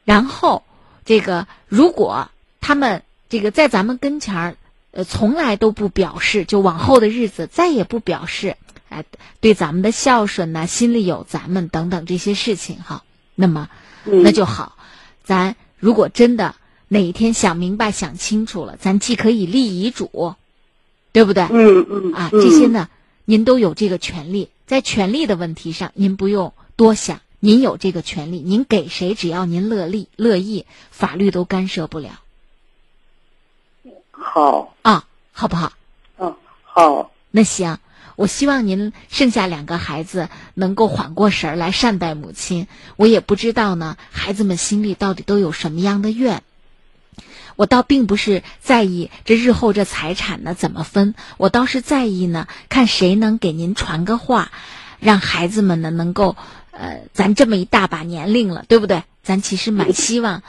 Speaker 3: 然后，这个如果他们这个在咱们跟前儿，呃，从来都不表示，就往后的日子再也不表示，哎、对咱们的孝顺呐、心里有咱们等等这些事情哈，那么
Speaker 12: 嗯
Speaker 3: 那就好。咱如果真的哪一天想明白、想清楚了，咱既可以立遗嘱，对不对？
Speaker 12: 嗯嗯
Speaker 3: 啊，
Speaker 12: 嗯
Speaker 3: 这些呢，您都有这个权利。在权利的问题上，您不用多想，您有这个权利，您给谁，只要您乐利乐意，法律都干涉不了
Speaker 12: 好，
Speaker 3: 啊，好不好？
Speaker 12: 嗯，好，
Speaker 3: 那行，我希望您剩下两个孩子能够缓过神儿来善待母亲。我也不知道呢，孩子们心里到底都有什么样的愿。我倒并不是在意这日后这财产呢怎么分，我倒是在意呢，看谁能给您传个话，让孩子们呢能够，呃，咱这么一大把年龄了，对不对？咱其实蛮希望，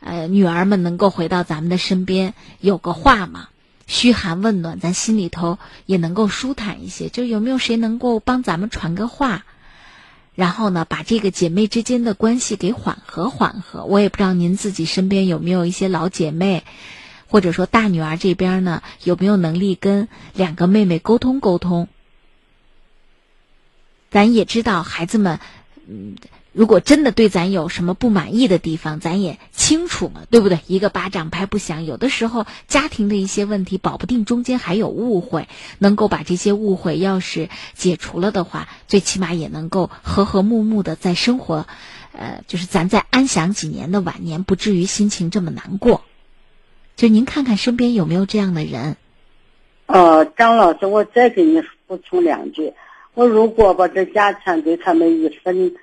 Speaker 3: 呃，女儿们能够回到咱们的身边，有个话嘛，嘘寒问暖，咱心里头也能够舒坦一些。就有没有谁能够帮咱们传个话？然后呢，把这个姐妹之间的关系给缓和缓和。我也不知道您自己身边有没有一些老姐妹，或者说大女儿这边呢，有没有能力跟两个妹妹沟通沟通？咱也知道孩子们，嗯，如果真的对咱有什么不满意的地方，咱也清楚嘛，对不对？一个巴掌拍不响，有的时候家庭的一些问题，保不定中间还有误会，能够把这些误会要是解除了的话，最起码也能够和和睦睦的在生活，呃，就是咱再安享几年的晚年，不至于心情这么难过。就您看看身边有没有这样的人？
Speaker 12: 呃，张老师，我再给你补充两句。我如果把这家产给他们一分，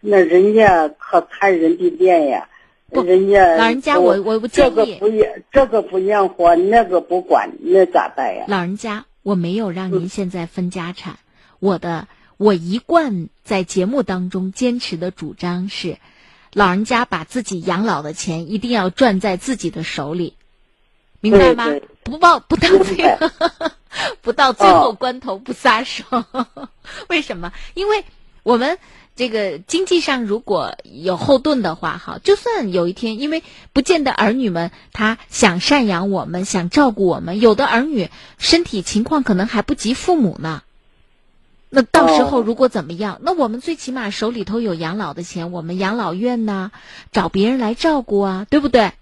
Speaker 12: 那人家可看人的脸呀。人家
Speaker 3: 老人家
Speaker 12: 说
Speaker 3: 我我不建议
Speaker 12: 这个不养这个不养活，那个不管，那咋办呀？
Speaker 3: 老人家，我没有让您现在分家产，我的我一贯在节目当中坚持的主张是，老人家把自己养老的钱一定要攥在自己的手里，明白吗？
Speaker 12: 对对
Speaker 3: 不报不到最后，不到最后关头不撒手。为什么？因为我们这个经济上如果有后盾的话，哈，就算有一天，因为不见得儿女们他想赡养我们，想照顾我们，有的儿女身体情况可能还不及父母呢。那到时候如果怎么样，那我们最起码手里头有养老的钱，我们养老院呐，找别人来照顾啊，对不对？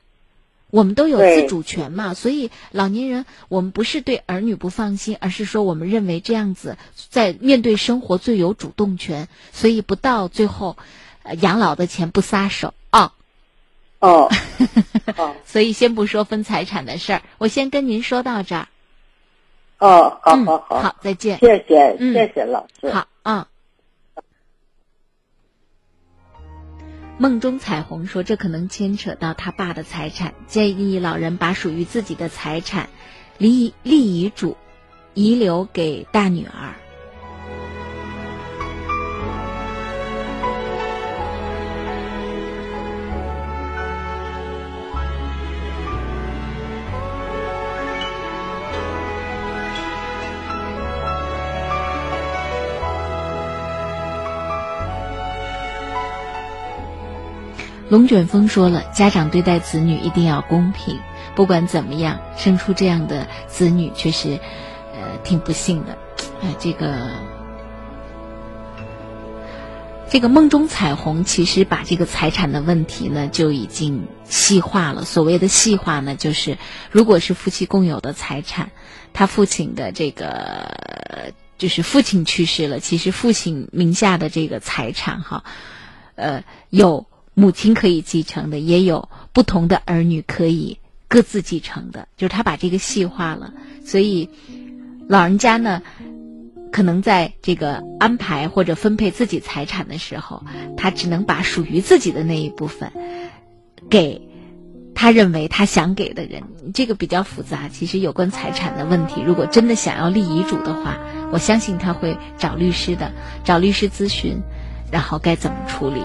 Speaker 3: 我们都有自主权嘛，所以老年人我们不是对儿女不放心，而是说我们认为这样子在面对生活最有主动权，所以不到最后，呃养老的钱不撒手啊。
Speaker 12: 哦，哦
Speaker 3: 所以先不说分财产的事儿，我先跟您说到这儿。
Speaker 12: 哦，好
Speaker 3: 嗯
Speaker 12: 好好，
Speaker 3: 好，再见。
Speaker 12: 谢谢
Speaker 3: 嗯
Speaker 12: 谢谢老师。
Speaker 3: 好，嗯。梦中彩虹说：“这可能牵扯到他爸的财产，建议老人把属于自己的财产立立遗嘱，遗留给大女儿。”龙卷风说了，家长对待子女一定要公平，不管怎么样，生出这样的子女确实，呃，挺不幸的。哎，这个，这个梦中彩虹其实把这个财产的问题呢就已经细化了。所谓的细化呢，就是如果是夫妻共有的财产，他父亲的这个就是父亲去世了，其实父亲名下的这个财产哈，呃，有。母亲可以继承的，也有不同的儿女可以各自继承的，就是他把这个细化了。所以，老人家呢，可能在这个安排或者分配自己财产的时候，他只能把属于自己的那一部分给他认为他想给的人。这个比较复杂。其实有关财产的问题，如果真的想要立遗嘱的话，我相信他会找律师的，找律师咨询，然后该怎么处理。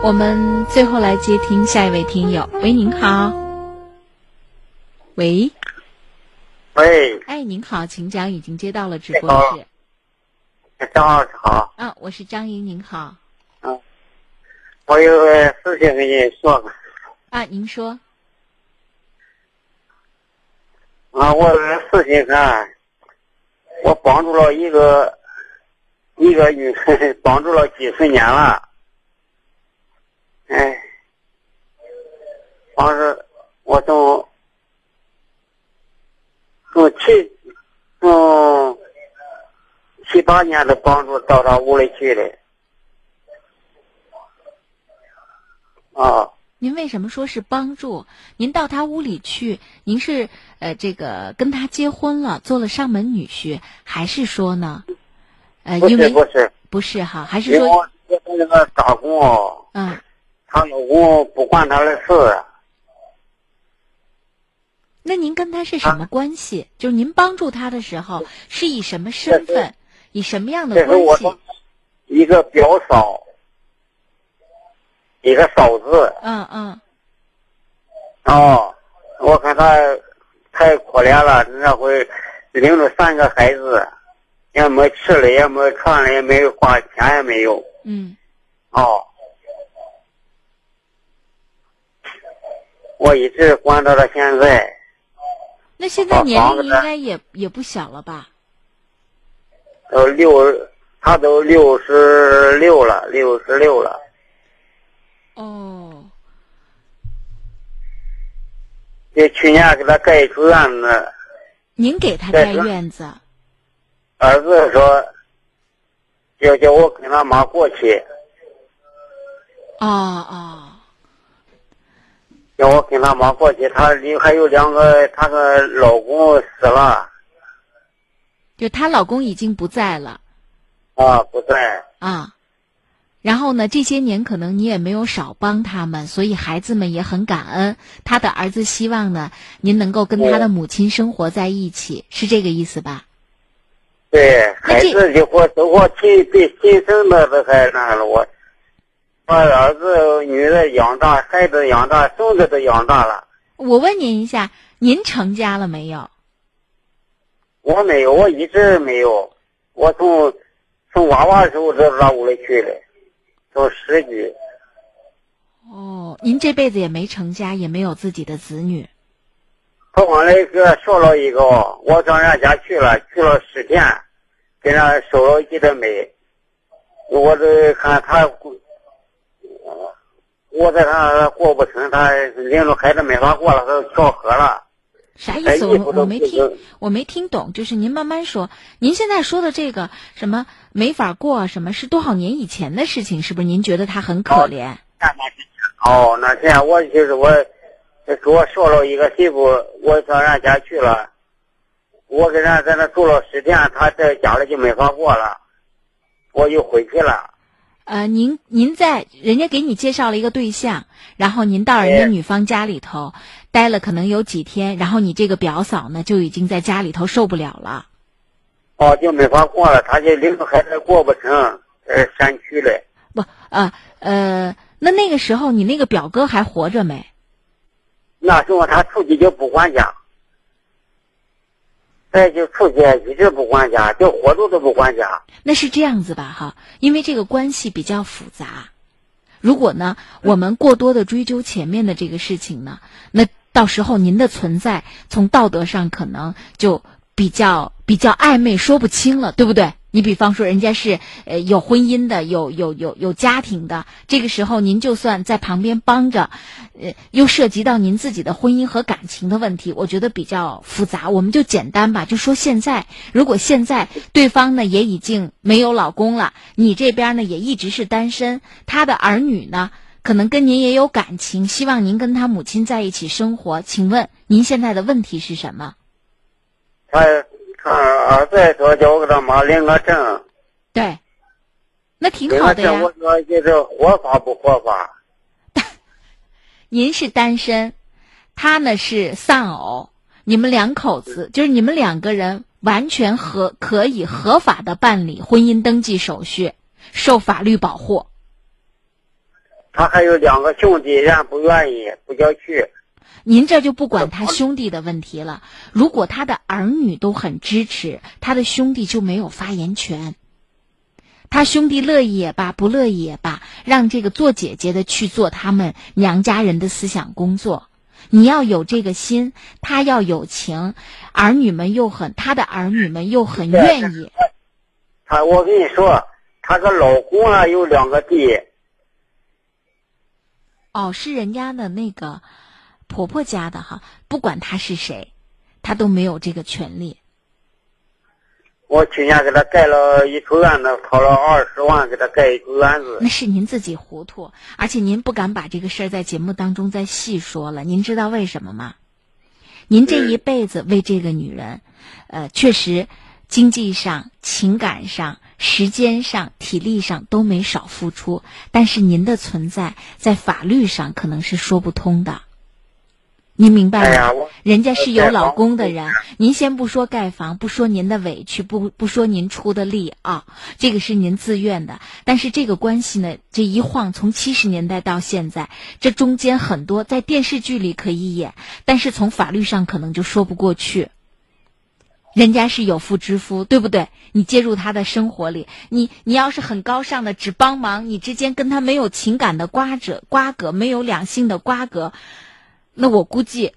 Speaker 3: 我们最后来接听下一位听友。喂，您好。喂。
Speaker 13: 喂。
Speaker 3: 哎，您好，请讲，已经接到了直播室。
Speaker 13: 张老师好。
Speaker 3: 啊，我是张莹，您好。
Speaker 13: 嗯，我有个事情跟你说。
Speaker 3: 啊，您说。
Speaker 13: 啊，我有个事情看，我帮助了一个一个女，帮助了几十年了。哎，当时我从从七从七八年的帮助到他屋里去的，啊。
Speaker 3: 您为什么说是帮助？您到他屋里去，您是呃这个跟他结婚了，做了上门女婿，还是说呢？呃，因为
Speaker 13: 不是
Speaker 3: 不是哈，还是说我
Speaker 13: 在那个打工
Speaker 3: 嗯。
Speaker 13: 她老公不管她的事。
Speaker 3: 那您跟她是什么关系？就是您帮助她的时候是以什么身份，以什么样的关系？
Speaker 13: 一个表嫂，一个嫂子。
Speaker 3: 嗯嗯。
Speaker 13: 哦，我看她太可怜了，那回领着三个孩子，也没吃的，也没穿的，也没有花钱，也没有。
Speaker 3: 嗯。
Speaker 13: 哦。我一直管到了现在。
Speaker 3: 那现在年龄应该也也不小了吧？
Speaker 13: 都六，他都六十六了，六十六了。
Speaker 3: 哦。
Speaker 13: 就去年给他盖一处院子。
Speaker 3: 您给他盖院子？
Speaker 13: 儿子说，要叫我跟他妈过去。
Speaker 3: 啊啊。
Speaker 13: 叫我跟他妈过去，他里还有两个，她的老公死了。
Speaker 3: 就她老公已经不在了。
Speaker 13: 啊，不在。
Speaker 3: 啊，然后呢？这些年可能你也没有少帮他们，所以孩子们也很感恩。他的儿子希望呢，您能够跟他的母亲生活在一起，是这个意思吧？
Speaker 13: 对，孩子的活都我亲对亲生的都还那了我。把儿子、女儿养大，孩子养大，孙子都养大了。
Speaker 3: 我问您一下，您成家了没有？
Speaker 13: 我没有，我一直没有。我从从娃娃时候到他屋里去了，到十几。
Speaker 3: 哦，您这辈子也没成家，也没有自己的子女。
Speaker 13: 他往那个说了一个，我上人家去了，去了十天，给人收了几袋煤。我这看他。我在他过不成，他领着孩子没法过了，他跳河了。
Speaker 3: 啥意思？我我没听，我没听懂。就是您慢慢说。您现在说的这个什么没法过，什么是多少年以前的事情？是不是？您觉得他很可怜？
Speaker 13: 哦，那天我就是我，给我说了一个媳妇，我到人家去了，我给人家在那住了十天，他在家里就没法过了，我就回去了。
Speaker 3: 呃，您您在人家给你介绍了一个对象，然后您到人家女方家里头待了可能有几天，然后你这个表嫂呢就已经在家里头受不了了。
Speaker 13: 哦，就没法过了，他就领着孩子过不成，呃，山区的。
Speaker 3: 不，呃呃，那那个时候你那个表哥还活着没？
Speaker 13: 那时候他出去就不管家。再就出去一直不管家，就活动都不管家。
Speaker 3: 那是这样子吧，哈，因为这个关系比较复杂。如果呢，我们过多的追究前面的这个事情呢，那到时候您的存在从道德上可能就比较比较暧昧，说不清了，对不对？你比方说，人家是呃有婚姻的，有有有有家庭的，这个时候您就算在旁边帮着，呃，又涉及到您自己的婚姻和感情的问题，我觉得比较复杂。我们就简单吧，就说现在，如果现在对方呢也已经没有老公了，你这边呢也一直是单身，他的儿女呢可能跟您也有感情，希望您跟他母亲在一起生活。请问您现在的问题是什么？
Speaker 13: 他。他儿子说叫我给他妈领个证，
Speaker 3: 对，那挺好的呀。
Speaker 13: 我说就是合法不合法？
Speaker 3: 您是单身，他呢是丧偶，你们两口子就是你们两个人完全合可以合法的办理婚姻登记手续，受法律保护。
Speaker 13: 他还有两个兄弟，人不愿意，不叫去。
Speaker 3: 您这就不管他兄弟的问题了。如果他的儿女都很支持，他的兄弟就没有发言权。他兄弟乐意也罢，不乐意也罢，让这个做姐姐的去做他们娘家人的思想工作。你要有这个心，他要有情，儿女们又很，他的儿女们又很愿意。
Speaker 13: 他，我跟你说，他个老公啊有两个弟。
Speaker 3: 哦，是人家的那个。婆婆家的哈，不管他是谁，他都没有这个权利。
Speaker 13: 我去年给他盖了一处院子，掏了二十万给他盖一处院子。
Speaker 3: 那是您自己糊涂，而且您不敢把这个事儿在节目当中再细说了。您知道为什么吗？您这一辈子为这个女人，呃，确实经济上、情感上、时间上、体力上都没少付出，但是您的存在在法律上可能是说不通的。您明白吗？人家是有老公的人，您先不说盖房，不说您的委屈，不不说您出的力啊，这个是您自愿的。但是这个关系呢，这一晃从七十年代到现在，这中间很多在电视剧里可以演，但是从法律上可能就说不过去。人家是有妇之夫，对不对？你介入他的生活里，你你要是很高尚的只帮忙，你之间跟他没有情感的瓜葛，瓜葛没有两性的瓜葛。那我估计，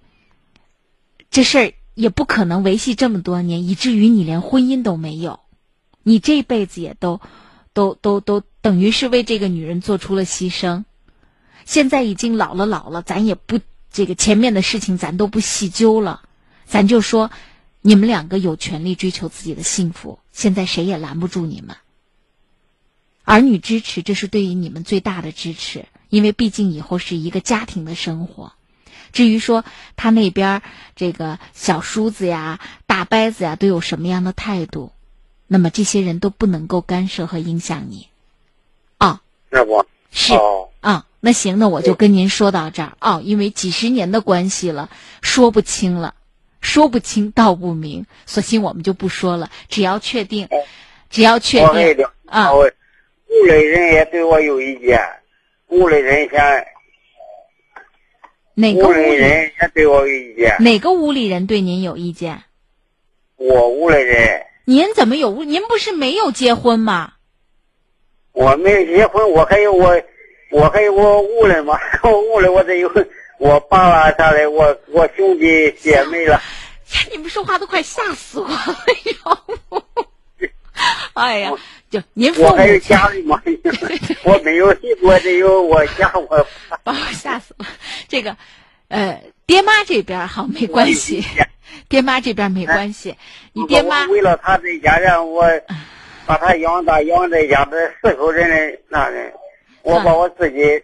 Speaker 3: 这事儿也不可能维系这么多年，以至于你连婚姻都没有，你这辈子也都，都都都等于是为这个女人做出了牺牲。现在已经老了老了，咱也不这个前面的事情咱都不细究了，咱就说，你们两个有权利追求自己的幸福，现在谁也拦不住你们。儿女支持，这是对于你们最大的支持，因为毕竟以后是一个家庭的生活。至于说他那边这个小叔子呀、大伯子呀都有什么样的态度，那么这些人都不能够干涉和影响你，啊？
Speaker 13: 那不？
Speaker 3: 是啊，那行，那我就跟您说到这儿啊，因为几十年的关系了，说不清了，说不清道不明，索性我们就不说了。只要确定，只要确定啊，
Speaker 13: 屋里人也对我有意见，屋里人先。
Speaker 3: 哪个屋里
Speaker 13: 人也对我有意见？
Speaker 3: 哪个屋里人对您有意见？
Speaker 13: 我屋里人。
Speaker 3: 您怎么有屋？您不是没有结婚吗？
Speaker 13: 我没有结婚，我还有我，我还有我屋里嘛，我屋里我得有我爸爸啥的，我我兄弟姐妹了。
Speaker 3: 你们说话都快吓死我了哟！哎呀，就您父母。
Speaker 13: 我还有家里嘛，我没有我，只有我家我。
Speaker 3: 把我吓死了。这个，呃，爹妈这边好没关系，爹妈这边没关系。你爹妈
Speaker 13: 为了他这家人，我把他养大，养这家的四口人的那人，我把我自己。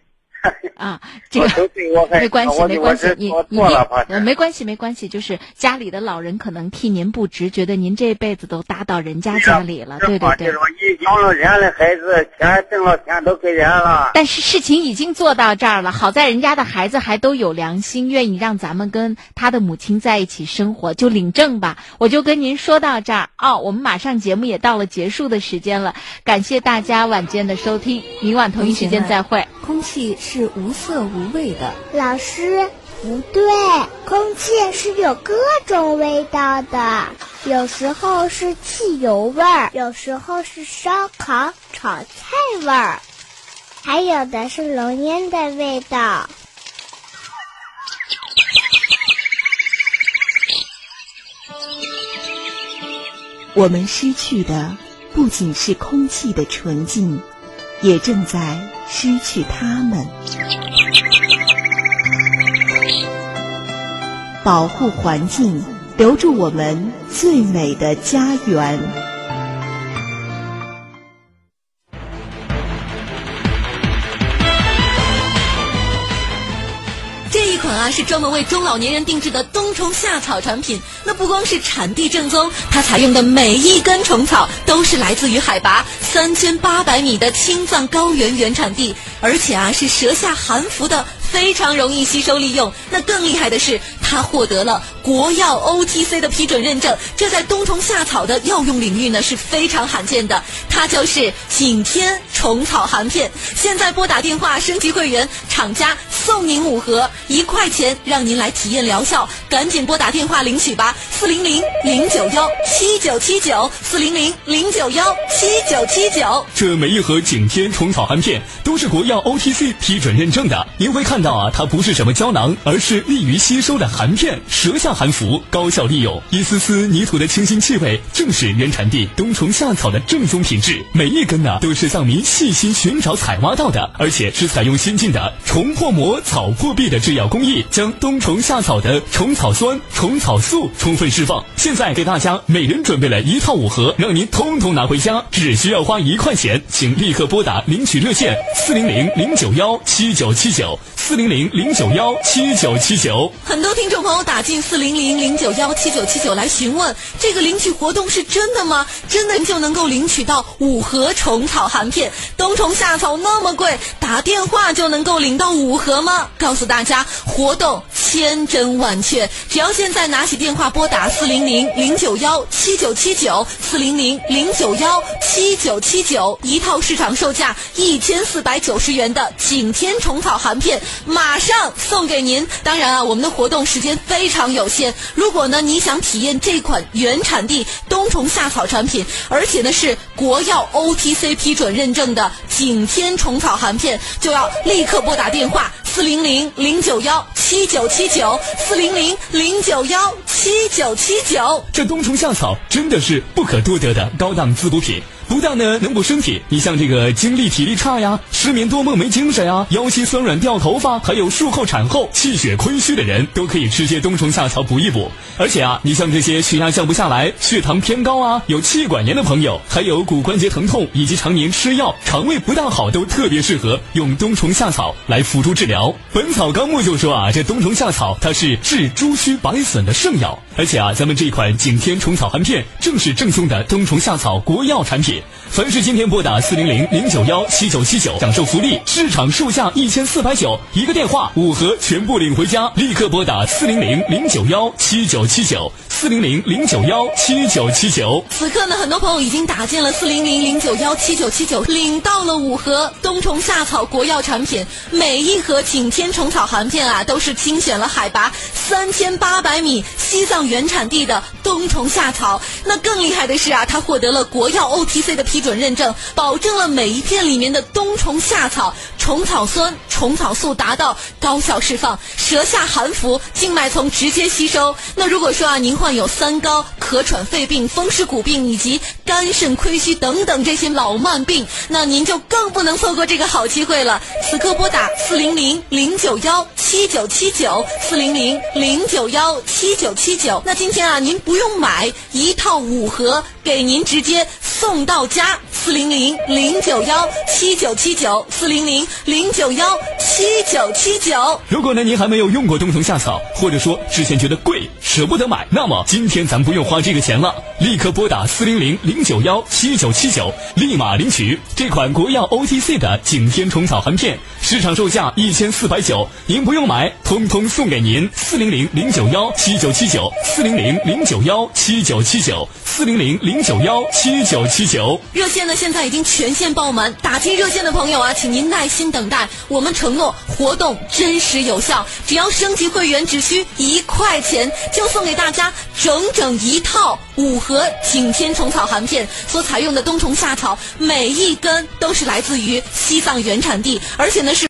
Speaker 3: 啊，这个没关系，没关系，你你呃没关系，没关系，就是家里的老人可能替您不值，觉得您这辈子都搭到人家家里了，对对对。
Speaker 13: 你养了人的孩子，钱挣了钱都给人了。
Speaker 3: 但是事情已经做到这儿了，好在人家的孩子还都有良心，愿意让咱们跟他的母亲在一起生活，就领证吧。我就跟您说到这儿哦，我们马上节目也到了结束的时间了，感谢大家晚间的收听，明晚同一时间再会。
Speaker 14: 空气。是无色无味的。
Speaker 15: 老师，
Speaker 14: 不对，空气是有各种味道的，有时候是汽油味儿，有时候是烧烤、炒菜味儿，还有的是浓烟的味道。
Speaker 15: 我们失去的不仅是空气的纯净，也正在失去他们。保护环境，留住我们最美的家园。
Speaker 16: 是专门为中老年人定制的冬虫夏草产品。那不光是产地正宗，它采用的每一根虫草都是来自于海拔三千八百米的青藏高原原产地，而且啊是舌下含服的。非常容易吸收利用。那更厉害的是，它获得了国药 OTC 的批准认证，这在冬虫夏草的药用领域呢是非常罕见的。它就是景天虫草含片。现在拨打电话升级会员，厂家送您五盒，一块钱让您来体验疗效。赶紧拨打电话领取吧，四零零零九幺七九七九，四零零零九幺七九七九。
Speaker 17: 这每一盒景天虫草含片都是国药 OTC 批准认证的，您会看。看到啊，它不是什么胶囊，而是利于吸收的含片，舌下含服，高效利用。一丝丝泥土的清新气味，正是原产地冬虫夏草的正宗品质。每一根呢，都是藏民细心寻找采挖到的，而且是采用先进的虫破膜、草破壁的制药工艺，将冬虫夏草的虫草酸、虫草素充分释放。现在给大家每人准备了一套五盒，让您通通拿回家，只需要花一块钱，请立刻拨打领取热线四零零零九幺七九七九。四零零零九幺七九七九，
Speaker 16: 很多听众朋友打进四零零零九幺七九七九来询问，这个领取活动是真的吗？真的就能够领取到五盒虫草含片？冬虫夏草那么贵，打电话就能够领到五盒吗？告诉大家，活动千真万确，只要现在拿起电话拨打四零零零九幺七九七九，四零零零九幺七九七九，一套市场售价一千四百九十元的景天虫草含片。马上送给您。当然啊，我们的活动时间非常有限。如果呢你想体验这款原产地冬虫夏草产品，而且呢是国药 OTC 批准认证的景天虫草含片，就要立刻拨打电话四零零零九幺七九七九四零零零九幺七九七九。
Speaker 17: 这冬虫夏草真的是不可多得的高档滋补品。不但呢能补身体，你像这个精力体力差呀、失眠多梦没精神呀、腰膝酸软掉头发，还有术后产后气血亏虚的人，都可以吃些冬虫夏草补一补。而且啊，你像这些血压降不下来、血糖偏高啊、有气管炎的朋友，还有骨关节疼痛以及常年吃药、肠胃不大好，都特别适合用冬虫夏草来辅助治疗。《本草纲目》就说啊，这冬虫夏草它是治诸虚百损的圣药，而且啊，咱们这款景天虫草含片正是正宗的冬虫夏草国药产品。凡是今天拨打四零零零九幺七九七九，享受福利，市场售价一千四百九，一个电话五盒全部领回家。立刻拨打四零零零九幺七九七九，四零零零九幺七九七九。
Speaker 16: 此刻呢，很多朋友已经打进了四零零零九幺七九七九，领到了五盒冬虫夏草国药产品，每一盒景天虫草含片啊，都是精选了海拔三千八百米西藏原产地的冬虫夏草。那更厉害的是啊，它获得了国药 OTC 的批准认证，保证了每一片里面的冬虫夏草、虫草酸、虫草素达到高效释放，舌下含服，静脉丛直接吸收。那如果说啊，您患患有三高、咳喘、肺病、风湿骨病以及肝肾亏虚等等这些老慢病，那您就更不能错过这个好机会了。此刻拨打四零零零九幺七九七九，四零零零九幺七九七九。那今天啊，您不用买一套五盒，给您直接送到家。四零零零九幺七九七九，四零零零九幺七九七九。
Speaker 17: 如果呢您还没有用过冬虫夏草，或者说之前觉得贵舍不得买，那么今天咱不用花这个钱了，立刻拨打四零零零九幺七九七九，立马领取这款国药 OTC 的景天虫草含片，市场售价一千四百九，您不用买，通通送给您。四零零零九幺七九七九，四零零零九幺七九七九，四零零零九幺七九七九。
Speaker 16: 热线呢现在已经全线爆满，打进热线的朋友啊，请您耐心等待，我们承诺。活动真实有效，只要升级会员，只需一块钱，就送给大家整整一套五盒景天虫草含片。所采用的冬虫夏草，每一根都是来自于西藏原产地，而且呢是。